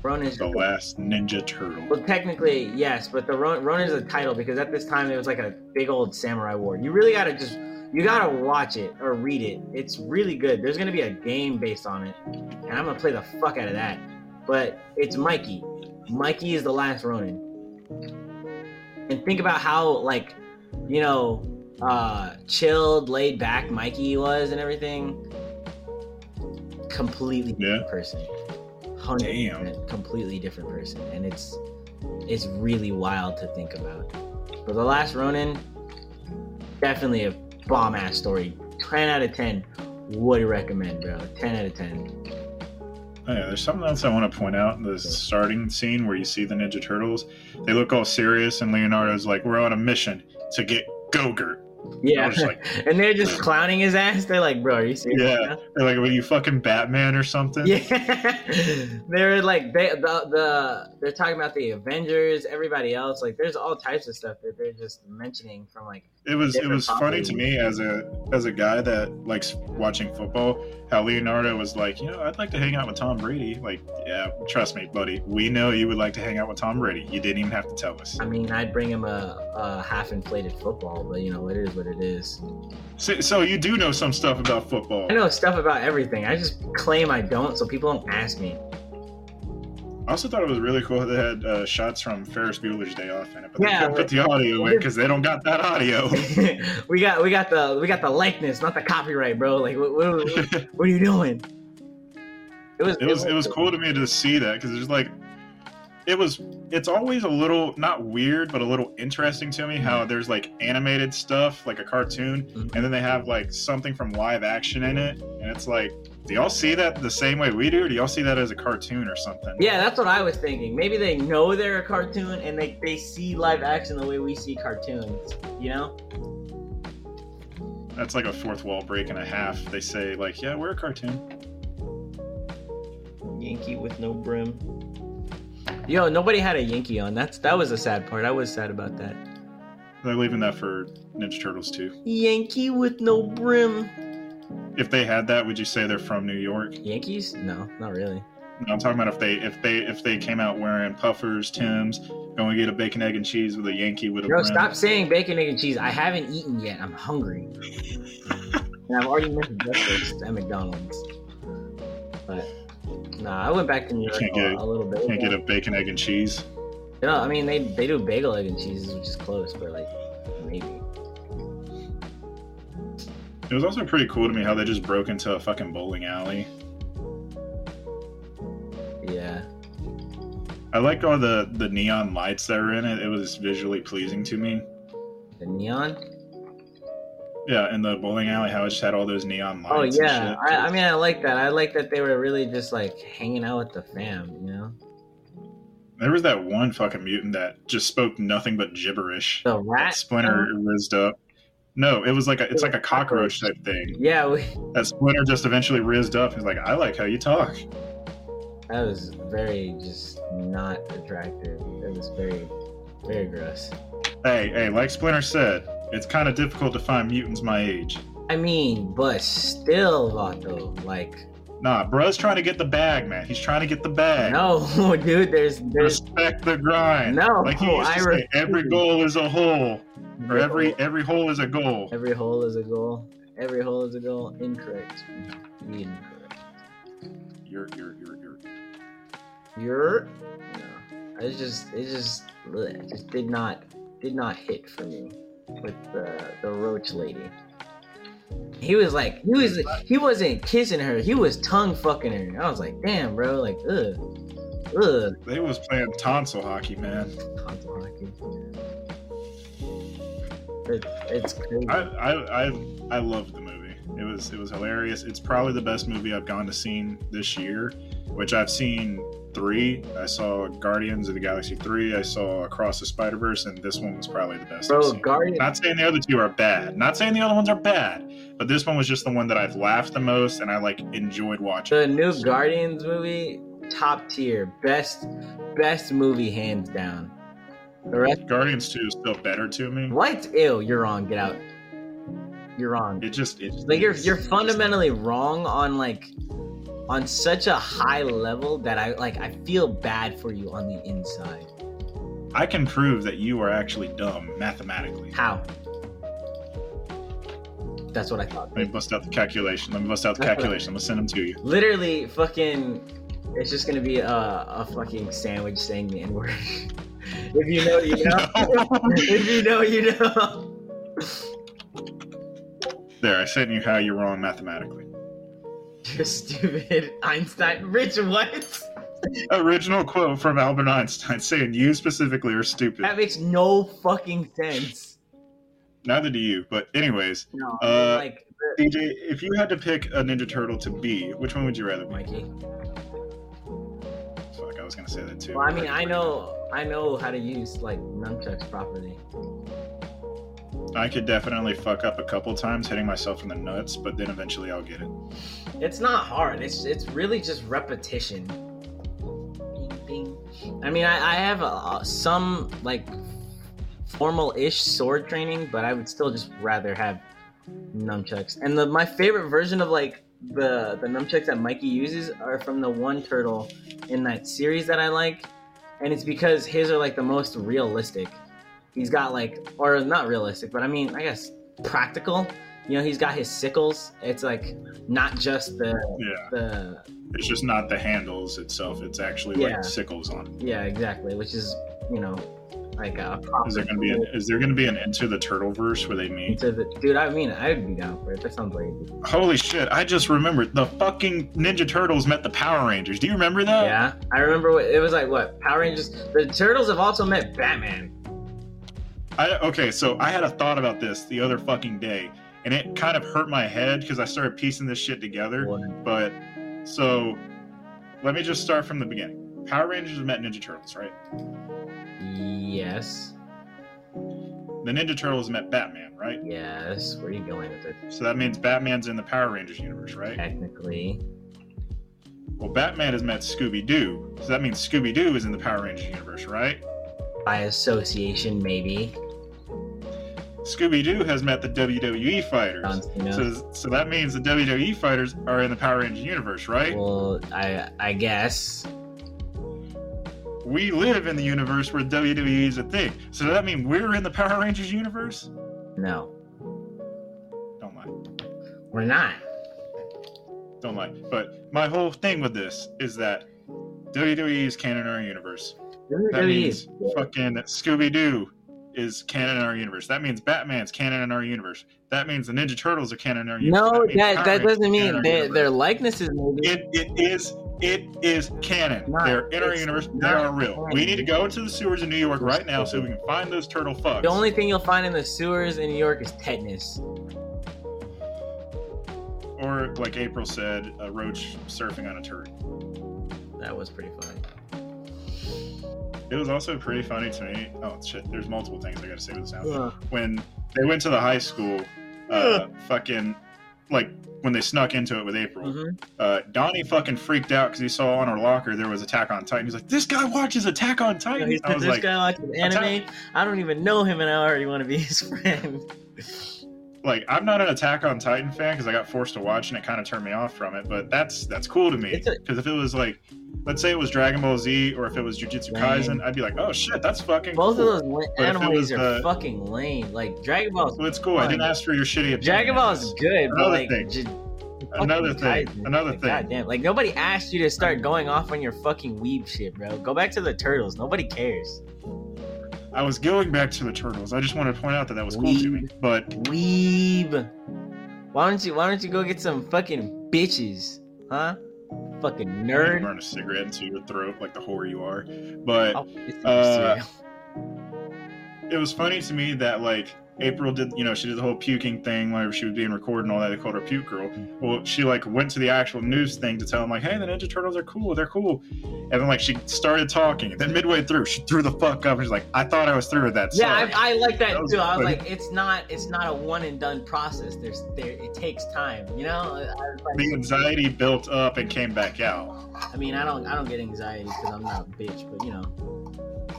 Ronin is The last Ninja Turtle. well, technically, yes, but the Ron- Ronin is a title because at this time it was like a big old samurai war. You really gotta just, you gotta watch it or read it. It's really good. There's gonna be a game based on it, and I'm gonna play the fuck out of that. But it's Mikey. Mikey is the last Ronin. And think about how, like, you know, uh, chilled, laid back Mikey was and everything. Completely Yeah. different person. 100% completely different person and it's it's really wild to think about but the last ronin definitely a bomb ass story 10 out of 10 would recommend bro 10 out of 10 Oh, yeah, there's something else I want to point out in the starting scene where you see the Ninja Turtles. They look all serious, and Leonardo's like, "We're on a mission to get Gogurt." Yeah was like, and they're just clowning his ass they're like bro are you serious Yeah. now?" They're like, "Were you fucking Batman or something?" Yeah, they're like they the, the they're talking about the Avengers, everybody else. Like, there's all types of stuff that they're just mentioning from like It was it was funny to me as a as a guy that likes watching football. How Leonardo was like, you know, I'd like to hang out with Tom Brady. Like, yeah, trust me, buddy. We know you would like to hang out with Tom Brady. You didn't even have to tell us. I mean, I'd bring him a, a half inflated football, but you know, it is what it is. So, so you do know some stuff about football. I know stuff about everything. I just claim I don't, so people don't ask me. I also thought it was really cool that they had uh, shots from Ferris Bueller's Day Off in it, but Yeah, they couldn't put the audio in because they don't got that audio. we got we got the we got the likeness, not the copyright, bro. Like, what, what, what, what are you doing? It was it was it was cool to me to see that because there's like it was it's always a little not weird but a little interesting to me how there's like animated stuff like a cartoon Mhm. and then they have like something from live action in it and it's like do y'all see that the same way we do do y'all see that as a cartoon or something Yeah, that's what I was thinking. Maybe they know they're a cartoon and they, they see live action the way we see cartoons. You know? that's like a fourth wall break and a half they say like yeah we're a cartoon Yankee with no brim. Yo, nobody had a Yankee on. That's that was a sad part. I was sad about that. They're leaving that for Ninja Turtles too. Yankee with no brim. If they had that, would you say they're from New York? Yankees? No, not really. No, I'm talking about if they if they if they came out wearing puffers, Tims, going to get a bacon, egg, and cheese with a Yankee with a Bro, stop saying bacon, egg, and cheese. I haven't eaten yet. I'm hungry. and I've already missed breakfast at McDonald's. But nah, I went back to New York a, a little bit. Can't get a bacon, egg, and cheese. No, I mean they they do bagel, egg, and cheese, which is close, but like maybe. It was also pretty cool to me how they just broke into a fucking bowling alley. Yeah. I liked all the the neon lights that were in it. It was visually pleasing to me. The neon. Yeah, in the bowling alley, how it just had all those neon oh, lights. Oh yeah, I. I mean I like that. I like that they were really just like hanging out with the fam, you know. there was that one fucking mutant that just spoke nothing but gibberish. The rat. Splinter rizzed up. No, it was like a it's like a cockroach type thing. Yeah, we, That Splinter just eventually rizzed up. He's like, I like how you talk. that was very just not attractive. It was very, very gross. Hey, hey, like Splinter said, it's kind of difficult to find mutants my age. I mean, but still, Vato, like, Nah, bro's trying to get the bag, man. He's trying to get the bag. no, dude, there's, there's, Respect the grind. No, like he used to I say, refuse. every goal is a hole, or every every hole is a goal. every hole is a goal. Every hole is a goal. Incorrect. Incorrect. You're you're you're you're. You're, no, it's just, it just, bleh, it just did not, did not hit for me with the the roach lady. He was like, he was, he wasn't kissing her. He was tongue fucking her. I was like, damn, bro, like, ugh, ugh. They was playing tonsil hockey, man. Console hockey. It, it's crazy. I I I I loved the movie. It was it was hilarious. It's probably the best movie I've gone to see this year, which I've seen three. I saw Guardians of the Galaxy three. I saw Across the Spider Verse, and this one was probably the best. Bro, seen. Guardian. Not saying the other two are bad. Not saying the other ones are bad. But this one was just the one that I've laughed the most and I like enjoyed watching. The new Guardians movie, top tier, best, best movie hands down. The rest, Guardians two is still better to me. what? Ew, you're wrong. Get out. You're wrong. It just it just Like you're you're fundamentally wrong on like on such a high level that I like I feel bad for you on the inside. I can prove that you are actually dumb mathematically. How? That's what I thought. Let me bust out the calculation. Let me bust out the That's calculation. I'm gonna send them to you. Literally, fucking, it's just gonna be a, a fucking sandwich saying the N word. if you know, you know. if you know, you know. There, I sent you how you're wrong mathematically. You're stupid, Einstein. Rich, what? Original quote from Albert Einstein saying you specifically are stupid. That makes no fucking sense. Neither do you. But anyways, No, Uh, like DJ, if you had to pick a Ninja Turtle to be, which one would you rather be? Mikey. Fuck, I was gonna say that too. Well, I mean, I know, I know how to use like nunchucks properly. I could definitely fuck up a couple times hitting myself in the nuts, but then eventually I'll get it. It's not hard. It's it's really just repetition. I mean, I, I have uh some like formal-ish sword training, but I would still just rather have nunchucks. And the my favorite version of like the the nunchucks that Mikey uses are from the one turtle in that series that I like, and it's because his are like the most realistic. He's got like, or not realistic, but I mean, I guess practical. You know, he's got his sickles. It's like not just the Yeah, the it's just not the handles itself. It's actually Yeah. like sickles on it. yeah exactly, which is you know like a. Is there gonna be an, is there gonna be an Into the Turtle verse where they meet? the dude? I mean, I'd be down for it. That sounds like Holy shit! I just remembered the fucking Ninja Turtles met the Power Rangers. Do you remember that? yeah. I remember what it was like. What Power Rangers? The Turtles have also met Batman. I okay, so I had a thought about this the other fucking day, and it kind of hurt my head because I started piecing this shit together. But so let me just start from the beginning. Power Rangers met Ninja Turtles, right? Yes. The Ninja Turtles met Batman, right? Yes. Where are you going with it? So that means Batman's in the Power Rangers universe, right? Technically, Well, Batman has met Scooby Doo, so that means Scooby Doo is in the Power Rangers universe, right? by association, maybe. Scooby Doo has met the WWE fighters. So, so that means the WWE fighters are in the Power Rangers universe, right? well, I I guess. we live in the universe where WWE is a thing. So does that mean we're in the Power Rangers universe? No, Don't lie. we're not. Don't lie. But my whole thing with this is that WWE is canon in our universe. That means fucking Scooby Doo is canon in our universe. That means Batman's canon in our universe. That means the Ninja Turtles are canon in our universe. No, means that that doesn't mean they, their likenesses. Maybe. It, it is it is canon. Not- They're in our universe. They are real. We need to go into the sewers in New York right now so we can find those turtle fucks. The only thing you'll find in the sewers in New York is tetanus. or like April said, a roach surfing on a turtle. That was pretty funny. It was also pretty funny to me. Oh shit! There's multiple things I gotta say with this sound. Ugh. When they went to the high school, uh, fucking like when they snuck into it with April, Mhm. uh, Donnie fucking freaked out because he saw on her locker there was Attack on Titan. He's like, "This guy watches Attack on Titan." He I was this like, guy watches anime. I don't even know him, and I already want to be his friend. Like I'm not an Attack on Titan fan because I got forced to watch and it kind of turned me off from it. But that's that's cool to me because if it was like, let's say it was Dragon Ball Z or if it was Jujutsu. Kaisen, I'd be like, "Oh shit, that's fucking." Both cool. of those animes are uh, fucking lame. Like Dragon Ball. Well, it's cool. I didn't ask for your shitty opinion. Dragon Ball is good, but Another like thing. just Another thing. Another like, thing. Goddamn, like nobody asked you to start going off on your fucking weeb shit, bro. Go back to the turtles. Nobody cares. I was going back to the turtles. I just wanted to point out that that was cool to me. But Weeb. Why don't you Why don't you go get some fucking bitches, huh? Fucking nerd. burn a cigarette into your throat like the whore you are. But Uh, it was funny to me that like April did, you know, she did the whole puking thing whenever she was being recorded and all that. They called her puke girl. Well, she like went to the actual news thing to tell them like, hey, the Ninja Turtles are cool, they're cool. And then like she started talking, and then midway through, she threw the fuck up and she's like, I thought I was through with that. Yeah, I, I like that, That was too. I was funny. like, it's not, it's not a one and done process. There's, there, it takes time. You know, like, the anxiety built up and came back out. I mean, I don't, I don't get anxiety because I'm not a bitch, but you know,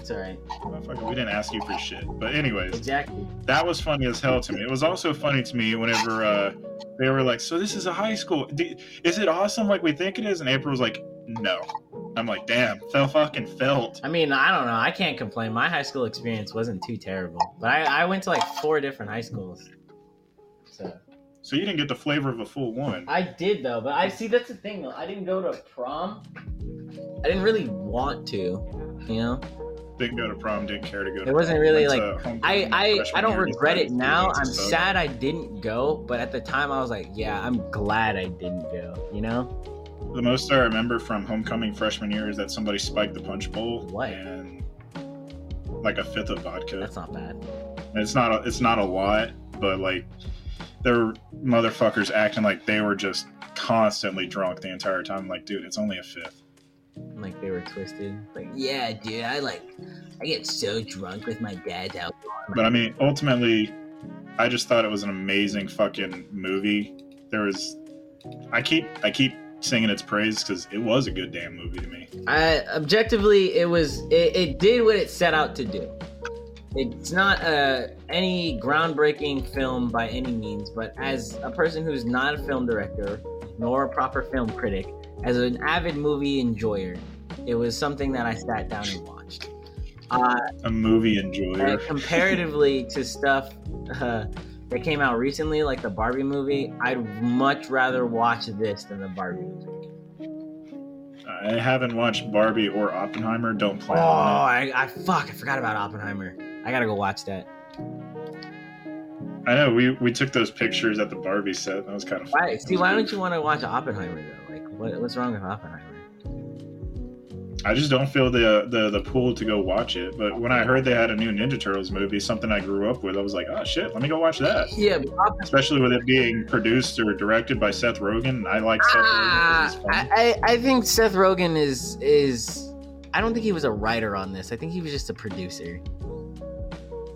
it's all right. Motherfucker, we didn't ask you for shit. But anyways, Exactly. that was funny as hell to me. It was also funny to me whenever uh, they were like, "So this is a high school? Is it awesome like we think it is?" And April was like, "No." I'm like, "Damn, fell fucking felt." I mean, I don't know. I can't complain. My high school experience wasn't too terrible, but I, I went to like four different high schools. So So you didn't get the flavor of a full one. I did though, but I see that's the thing though. I didn't go to prom. I didn't really want to, you know. Didn't go to prom. Didn't care to go. to It wasn't prom. really, Went like- I I, I don't regret it now. I'm sad I didn't go, but at the time I was like, yeah, I'm glad I didn't go. You know? The most I remember from homecoming freshman year is that somebody spiked the punch bowl What? and like a fifth of vodka. That's not bad. And it's not a, it's not a lot, but like there were motherfuckers acting like they were just constantly drunk the entire time. I'm like, dude, it's only a fifth. Like they were twisted. Like, yeah, dude, I like, I get so drunk with my dad's alcohol. But I mean, ultimately, I just thought it was an amazing fucking movie. There was, I keep I keep singing its praise because it was a good damn movie to me. I objectively, it was it, it did what it set out to do. It's not uh, any groundbreaking film by any means, but as a person who's not a film director nor a proper film critic, as an avid movie enjoyer, it was something that I sat down and watched. Uh, A movie enjoyer. comparatively to stuff uh, that came out recently, like the Barbie movie, I'd much rather watch this than the Barbie movie. I haven't watched Barbie or Oppenheimer. Don't Oh, plan on it. I, I fuck, I forgot about Oppenheimer. I gotta go watch that. I know we we took those pictures at the Barbie set. That was kind of. Why, see, why don't you want to watch Oppenheimer though? What, what's wrong with Oppenheimer? I just don't feel the the the pull to go watch it. But when I heard they had a new Ninja Turtles movie, something I grew up with, I was like, oh shit, let me go watch that. Yeah, but Especially with it being produced or directed by Seth Rogen. I like Seth Rogen. ah, 'cause he's funny. I, I I think Seth Rogen is is. I don't think he was a writer on this. I think he was just a producer.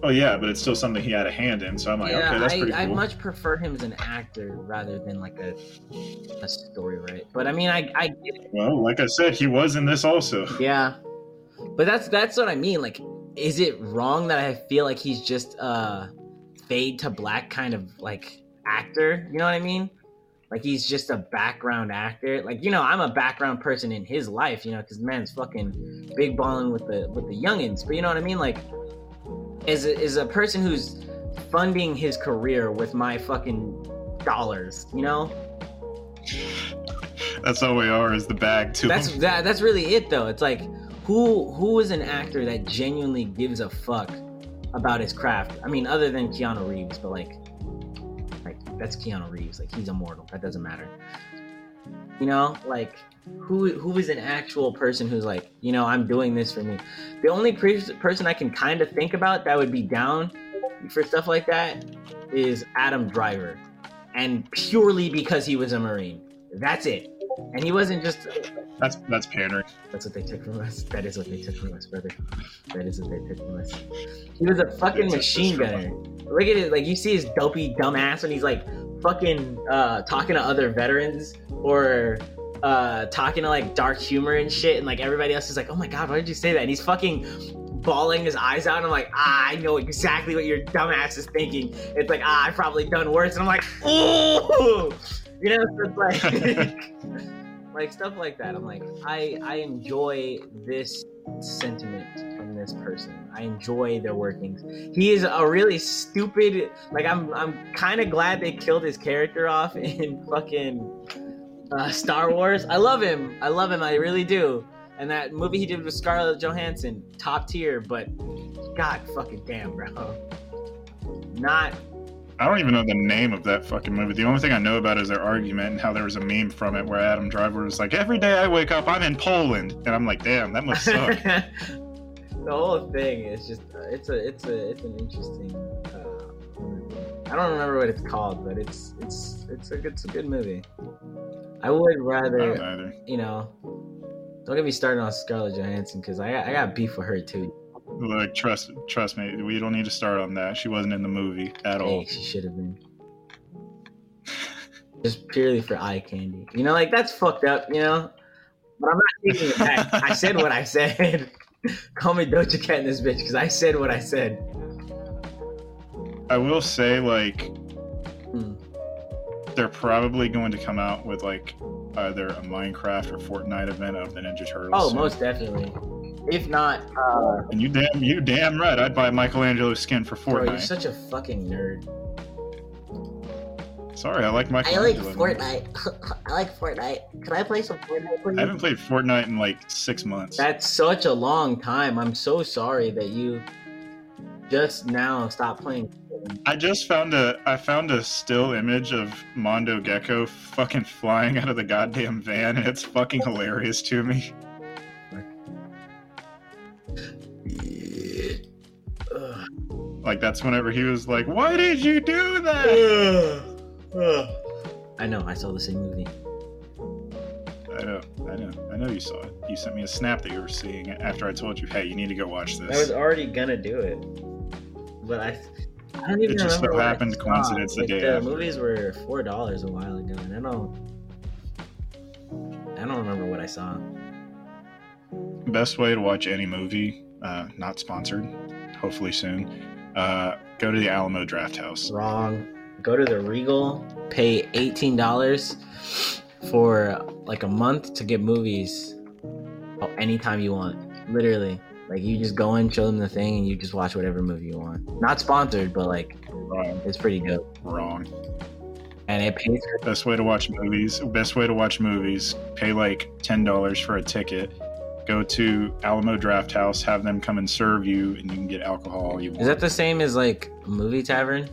Oh yeah, but it's still something he had a hand in. So I'm like, yeah, okay, that's I, pretty I much prefer him as an actor rather than like a a story, right? But I mean, I I get it. Well, like I said, he was in this also. Yeah, but that's that's what I mean. Like, is it wrong that I feel like he's just a fade to black kind of like actor. You know what I mean? Like he's just a background actor. Like you know, I'm a background person in his life. You know, because man's fucking big balling with the with the youngins. But you know what I mean? Like, is a, is a person who's funding his career with my fucking dollars. You know, That's all we are is the bag too. that's that. That's really it, though. It's like who who is an actor that genuinely gives a fuck about his craft? I mean, other than Keanu Reeves, but like, like that's Keanu Reeves. Like he's immortal. That doesn't matter. You know, like who who is an actual person who's like, you know, I'm doing this for me. The only pre- person I can kind of think about that would be down for stuff like that is Adam Driver, and purely because he was a Marine. That's it. And he wasn't just That's that's pandering. that's what they took from us. That is what they took from us, brother. That is what they took from us. He was a fucking machine gunner. Look at it, like you see his dopey dumbass when he's like fucking uh, talking to other veterans or uh, talking to like dark humor and shit, and like everybody else is like, "Oh my god, why did you say that?" And he's fucking bawling his eyes out. And I'm like, ah, I know exactly what your dumbass is thinking. It's like, ah, I've probably done worse. And I'm like, ooh, you know, so like. like stuff like that i'm like i i enjoy this sentiment from this person i enjoy their workings he is a really stupid like i'm i'm kind of glad they killed his character off in fucking uh, star wars i love him i love him i really do and that movie he did with scarlett johansson top tier but god fucking damn bro not I don't even know the name of that fucking movie. The only thing I know about is their argument and how there was a meme from it where Adam Driver was like, "Every day I wake up, I'm in Poland," and I'm like, "Damn, that must suck." the whole thing is just uh, it's a it's a it's an interesting uh. I don't remember what it's called, but it's it's it's a it's a good movie. I would rather you know don't get me started on Scarlett Johansson because I got, I got beef with her too. Like, trust trust me, we don't need to start on that. She wasn't in the movie at all. She should have been. Just purely for eye candy. You know, like that's fucked up, you know? But I'm not taking it back. I said what I said. Call me Doja Cat in this bitch because I said what I said. I will say, like, Hmm. They're probably going to come out with like either a Minecraft or Fortnite event of the Ninja Turtles. Oh, soon. most definitely. If not, uh, And you damn, you damn right, I'd buy Michelangelo skin for bro, you're such a fucking nerd. Sorry, I like Michelangelo. I like Fortnite. I like Fortnite. Can I play some Fortnite, please? I haven't played Fortnite in like six months. That's such a long time. I'm so sorry that you just now stopped playing. I just found a I found a still image of Mondo Gecko fucking flying out of the goddamn van, and it's fucking hilarious to me. Like that's whenever he was like, "Why did you do that?" I know. I saw the same movie. I know, I know, I know you saw it. You sent me a snap that you were seeing after I told you, "Hey, you need to go watch this." I was already gonna do it, but I. I don't even It just so what happened coincidence the Like, day the after. movies were four dollars a while ago, and I don't. I don't remember what I saw. Best way to watch any movie, uh, not sponsored, hopefully soon. Uh, go to the Alamo Draft House. Wrong. Go to the Regal, pay eighteen dollars for like a month to get movies anytime you want. Literally. Like you just go in, show them the thing, and you just watch whatever movie you want. Not sponsored, but like Wrong, it's pretty good. wrong. And it pays for Best way to watch movies. Best way to watch movies. Pay like ten dollars for a ticket. Go to Alamo Draft House. Have them come and serve you, and you can get alcohol you want. Is that the same as like movie tavern?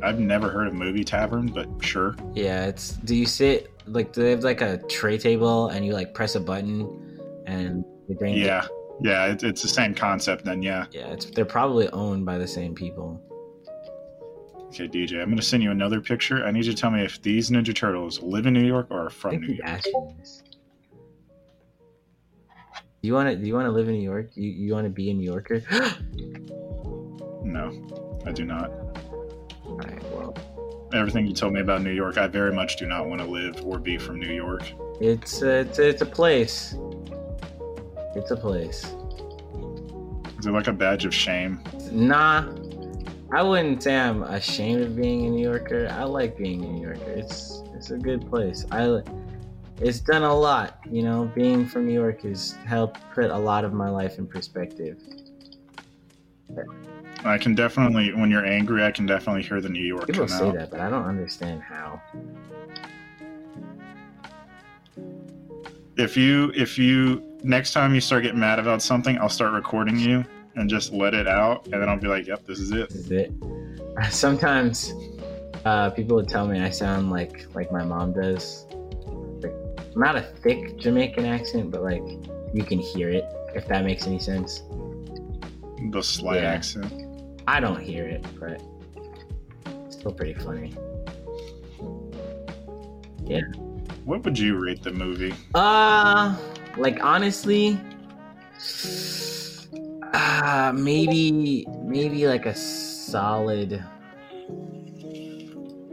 I've never heard of Movie Tavern, but sure. Yeah, it's do you sit like do they have like a tray table and you like press a button and Yeah, yeah. It, it's the same concept. Then yeah. Yeah, it's they're probably owned by the same people. Okay, DJ. I'm gonna send you another picture. I need you to tell me if these Ninja Turtles live in New York or are from New York. Do you want to? Do you want to live in New York? You you want to be a New Yorker? No, I do not. All right. Well, Everything you told me about New York, I very much do not want to live or be from New York. it's a, it's a, it's a place. It's a place. Is it like a badge of shame? Nah, I wouldn't say I'm ashamed of being a New Yorker. I like being a New Yorker. It's it's a good place. I it's done a lot, you know. Being from New York has helped put a lot of my life in perspective. I can definitely, when you're angry, I can definitely hear the New York People say out. that, but I don't understand how. If you, if you, next time you start getting mad about something, I'll start recording you and just let it out, and then I'll be like, "Yep, this is it." This is it. Sometimes uh, people would tell me I sound like like my mom does. Like, not a thick Jamaican accent, but like you can hear it. If that makes any sense. The slight Yeah. accent. I don't hear it, but it's still pretty funny. Yeah. What would you rate the movie? Uh, like honestly, uh, maybe maybe like a solid,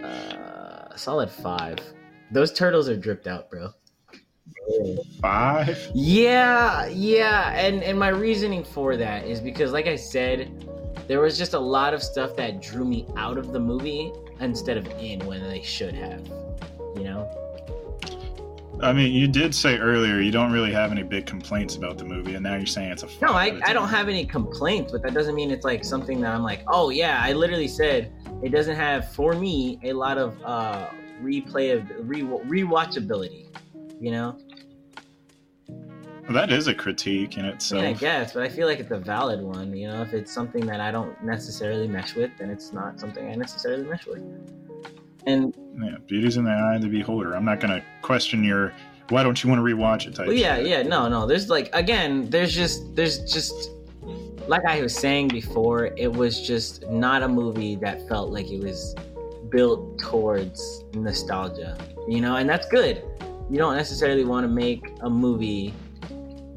uh, solid five. Those turtles are dripped out, bro. Five. Yeah, yeah, and and my reasoning for that is because, like I said, there was just a lot of stuff that drew me out of the movie instead of in when they should have. You know? I mean, you did say earlier you don't really have any big complaints about the movie, and now you're saying it's a. No, I, I don't have any complaints, but that doesn't mean it's like something that I'm like, oh yeah, I literally said it doesn't have for me a lot of uh replay of re rewatchability. You know? Well, that is a critique in itself. mean, I guess, but I feel like it's a valid one. You know, if it's something that I don't necessarily mesh with, then it's not something I necessarily mesh with. And Yeah, beauty's in the eye of the beholder. I'm not gonna question your why don't you want to rewatch it type. well, yeah, shit. yeah, no, no. There's like again, there's just there's just like I was saying before, it was just not a movie that felt like it was built towards nostalgia. You know, and that's good. You don't necessarily want to make a movie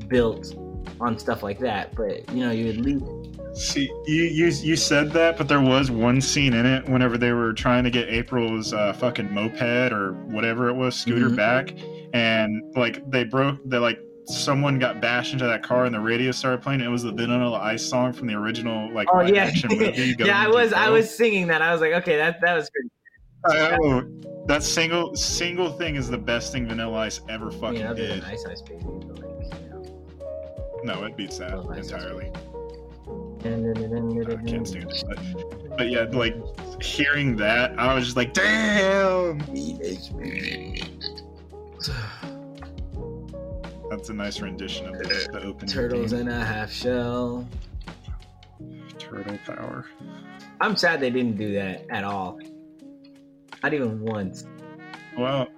built on stuff like that, but you know, you at least See, you, you you said that, but there was one scene in it whenever they were trying to get April's uh, fucking moped or whatever it was scooter Mhm. back, and like they broke, they like someone got bashed into that car and the radio started playing. It was the Vanilla Ice song from the original like Oh yeah, movie. Yeah. I was I was singing that. I was like, okay, that that was pretty. Oh, that single single thing is the best thing Vanilla Ice ever I fucking did. Ice Ice Baby, but like, you know. No, it beats that Oh, entirely. I I can't stand it. But, but yeah, like hearing that, I was just like, damn. That's a nice rendition of the, the opening. Turtles theme. in a half shell. turtle power. I'm sad they didn't do that at all. Not even once. Well,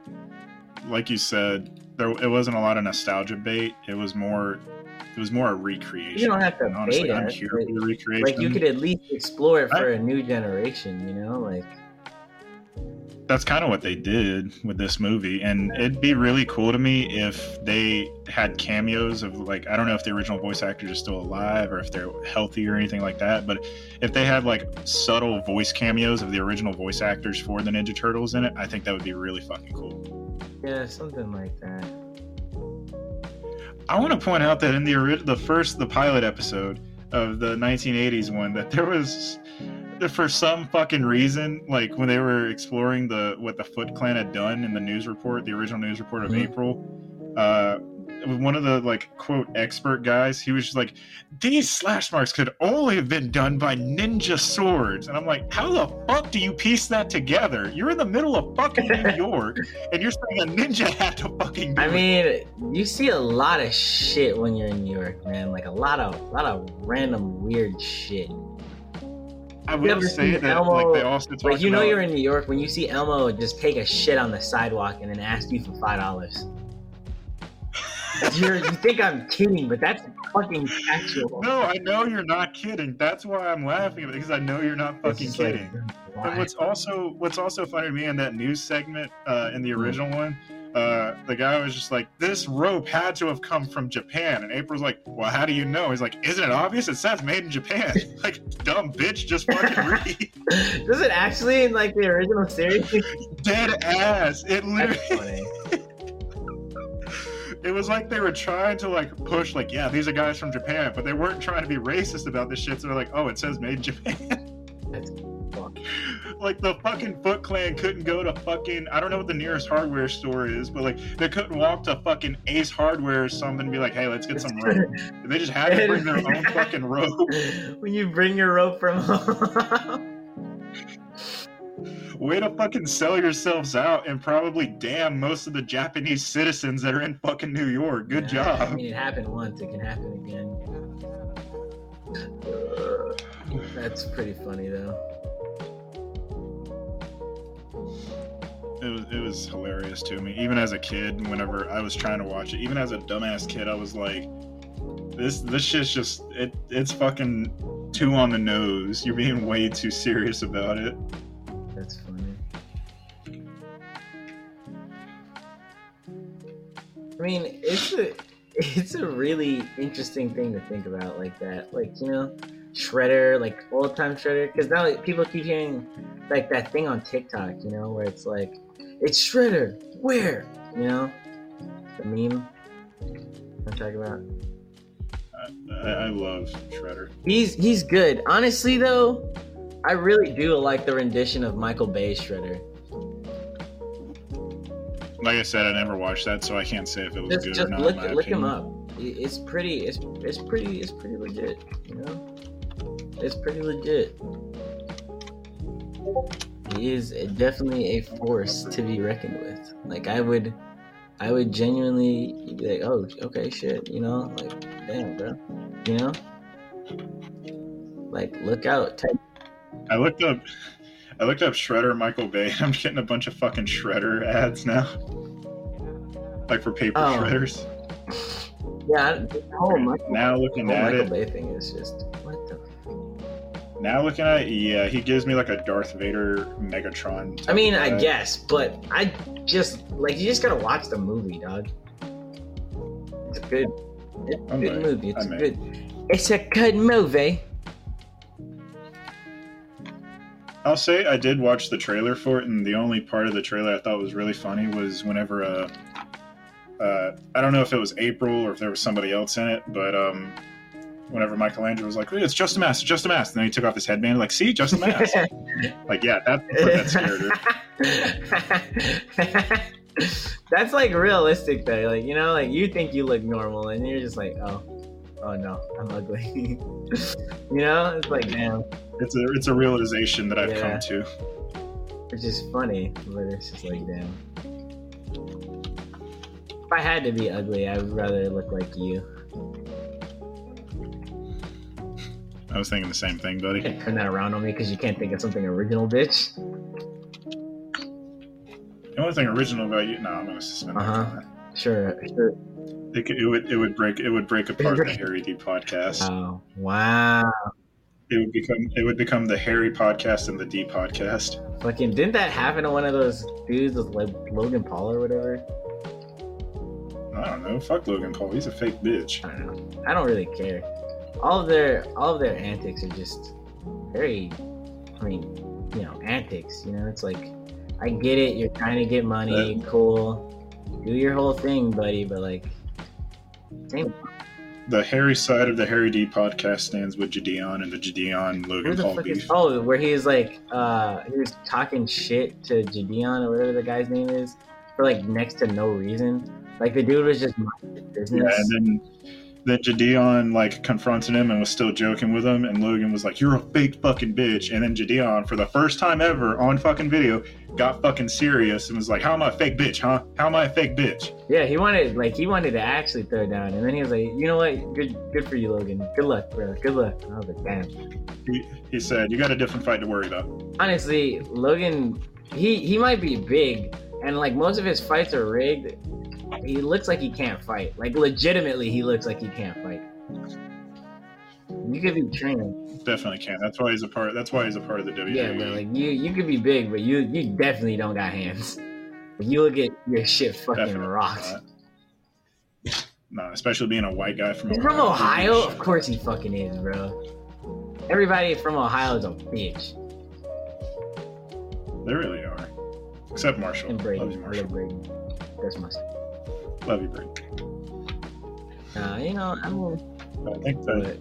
like you said, there it wasn't a lot of nostalgia bait. It was more, it was more a recreation. You don't have to honestly, I'm here but- for the recreation. Like you could at least explore it for a new generation. You know, like that's kind of what they did with this movie and it'd be really cool to me if they had cameos of like i don't know if the original voice actors are still alive or if they're healthy or anything like that but if they had like subtle voice cameos of the original voice actors for the ninja turtles in it i think that would be really fucking cool yeah, something like that. I want to point out that in the the first the pilot episode of the 1980s one that there was for some fucking reason, like when they were exploring the what the Foot Clan had done in the news report, the original news report of Mhm. April, uh, one of the like quote expert guys, he was just like, "These slash marks could only have been done by ninja swords," and I'm like, "How the fuck do you piece that together? You're in the middle of fucking New York, and you're saying a ninja had to fucking do I it." mean, you see a lot of shit when you're in New York, man. Like a lot of, a lot of random weird shit. I will say that Elmo- like they also talk Like you know, about- you're in New York when you see Elmo just take a shit on the sidewalk and then ask you for five dollars. You're, you think I'm kidding, but that's fucking factual. No, I know you're not kidding. That's why I'm laughing because I know you're not fucking just like, kidding. why? What's also what's also funny to me in that news segment uh, in the Hmm. original one, uh, the guy was just like, "This rope had to have come from Japan," and April's like, "Well, how do you know?" He's like, "Isn't it obvious? It says made in Japan." like, dumb bitch, just fucking read. Does it actually in like the original series? Dead ass. It literally. It was like they were trying to like push, like, yeah, these are guys from Japan, but they weren't trying to be racist about this shit. So they're like, oh, it says made in Japan. That's like the fucking Foot Clan couldn't go to fucking I don't know what the nearest hardware store is, but like they couldn't walk to fucking Ace Hardware or something and be like, hey, let's get some rope. They just had to bring their own fucking rope. when you bring your rope from home. Way to fucking sell yourselves out and probably damn most of the Japanese citizens that are in fucking New York. Good I job. mean, it happened once. It can happen again. That's pretty funny, though. It was it was hilarious to me. Even as a kid, whenever I was trying to watch it, even as a dumbass kid, I was like, "This this shit's just it it's fucking too on the nose. You're being way too serious about it." It's a it's a really interesting thing to think about like that. Like, you know, Shredder, like old time Shredder, because now like, people keep hearing like that thing on TikTok, you know, where it's like, it's Shredder, where? You know, the meme I'm talking about. I, I love Shredder. He's he's good. Honestly, though, I really do like the rendition of Michael Bay's Shredder. Like I said, I never watched that, so I can't say if it was Just good just or not. look look him up. It's pretty. It's it's pretty. It's pretty legit. You know, it's pretty legit. He is definitely a force to be reckoned with. Like I would, I would genuinely be like, oh, okay, shit. You know, like, damn, bro. You know, like look out. Type I looked up. I looked up Shredder Michael Bay. I'm getting a bunch of fucking Shredder ads now, like for paper Oh. shredders. Yeah, I- the whole oh, Michael, Now looking the whole at Michael it, Bay thing is just what the. now looking at it, yeah, he gives me like a Darth Vader Megatron. I mean, I guess, but I just like you just gotta watch the movie, dog. It's a good, it's a I good might. movie. It's I a might. good, it's a good movie. I'll say I did watch the trailer for it, and the only part of the trailer I thought was really funny was whenever uh, uh, I don't know if it was April or if there was somebody else in it, but um, whenever Michelangelo was like, "Hey, "It's just a mask, just a mask," and then he took off his headband, like, "See, just a mask." like, yeah, that that scared her. That's like realistic though. Like you know, like you think you look normal, and you're just like, oh, oh no, I'm ugly. you know, it's like damn, It's a it's a realization that I've Yeah. come to. It's just funny, but it's just like damn. If I had to be ugly, I would rather look like you. I was thinking the same thing, You buddy. can't turn that around on me because you can't think of something original, bitch. The only thing original about you, no, I'm gonna suspend Uh-huh. Sure, sure. It, it would it would break it would break apart the Harry Dee podcast. Oh, wow. It would become it would become the Harry podcast and the D podcast. Fucking, didn't that happen to one of those dudes with like Logan Paul or whatever? I don't know. Fuck Logan Paul. He's a fake bitch. I don't know. I don't really care. All of their all of their antics are just very I mean, you know, antics, you know, it's like I get it, you're trying to get money, cool. Do your whole thing, buddy, but like same The hairy side of the Harry Dee podcast stands with JiDion and the JiDion Logan the Paul fuck beef. is oh where he was like uh he was talking shit to Gideon or whatever the guy's name is for like next to no reason. Like the dude was just minding his Yeah, business. and then then JiDion like confronted him and was still joking with him, and Logan was like, "You're a fake fucking bitch." And then JiDion, for the first time ever on fucking video, got fucking serious and was like, "How am I a fake bitch, huh? How am I a fake bitch?" Yeah, he wanted like he wanted to actually throw down, and then he was like, "You know what? Good, good for you, Logan. Good luck, bro. Good luck." And I was like, "Damn." He, he said, "You got a different fight to worry about." Honestly, Logan, he he might be big, and like most of his fights are rigged. He looks like he can't fight. Like legitimately, he looks like he can't fight. You could be trained, Definitely can. That's why he's a part. That's why he's a part of the WWE. yeah, but like you, you could be big, but you you definitely don't got hands. You will get your shit fucking Definitely rocked. not. No, especially being a white guy from He's Ohio. from Ohio? Of course he fucking is, bro. Everybody from Ohio is a bitch. They really are. Except Marshall. And Brady. Love you, Marshall. Brady. That's my Love you, Brady. uh, you know, I mean, I think that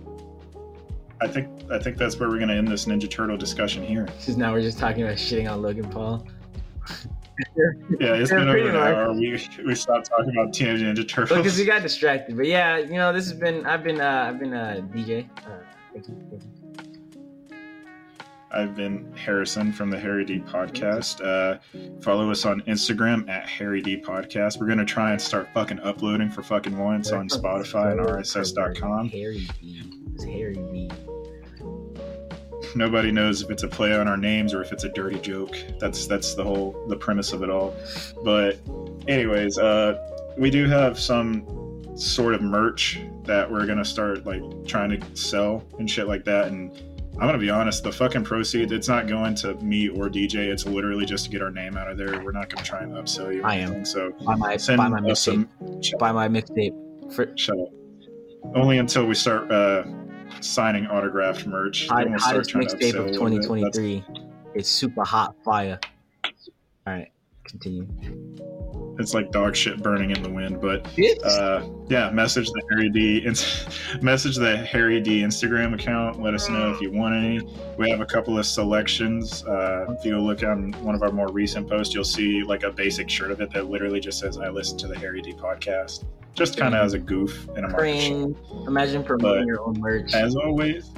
I think I think that's where we're gonna end this Ninja Turtle discussion here. Because now we're just talking about shitting on Logan Paul. Yeah, it's Yeah, been over an hour. We we stopped talking about Teenage Ninja Turtles because we got distracted. But yeah, you know, this has been I've been uh I've been uh DJ. Uh, thank you. Thank you. I've been Harrison from the Harry Dee Podcast. Uh, follow us on Instagram at Harry Dee Podcast. We're gonna try and start fucking uploading for fucking once on Spotify and RSS.com. Harry B. It's Harry B. Nobody knows if it's a play on our names or if it's a dirty joke. That's that's the whole the premise of it all. But anyways, uh, we do have some sort of merch that we're gonna start like trying to sell and shit like that. And I'm gonna be honest, the fucking proceeds it's not going to me or DJ. It's literally just to get our name out of there. We're not gonna try and upsell you. I am. anything. So Buy my buy my mixtape. Buy my mixtape. For Shut up. Only until we start uh, signing autographed merch. hot, hottest mixtape of little bit. That's- 2023. It's super hot fire. All right, continue. It's like dog shit burning in the wind, but uh, yeah, message the Harry Dee message the Harry Dee Instagram account. Let us know if you want any. We have a couple of selections. Uh, if you go look on one of our more recent posts, you'll see like a basic shirt of it that literally just says "I listen to the Harry Dee podcast," just kind of as a goof in a market. Imagine promoting But your own merch. As always,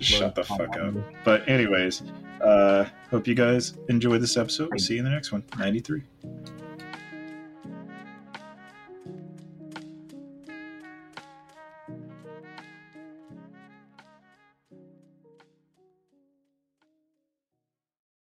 shut the fuck up. But anyways, uh, hope you guys enjoy this episode. We'll see you in the next one. Ninety three.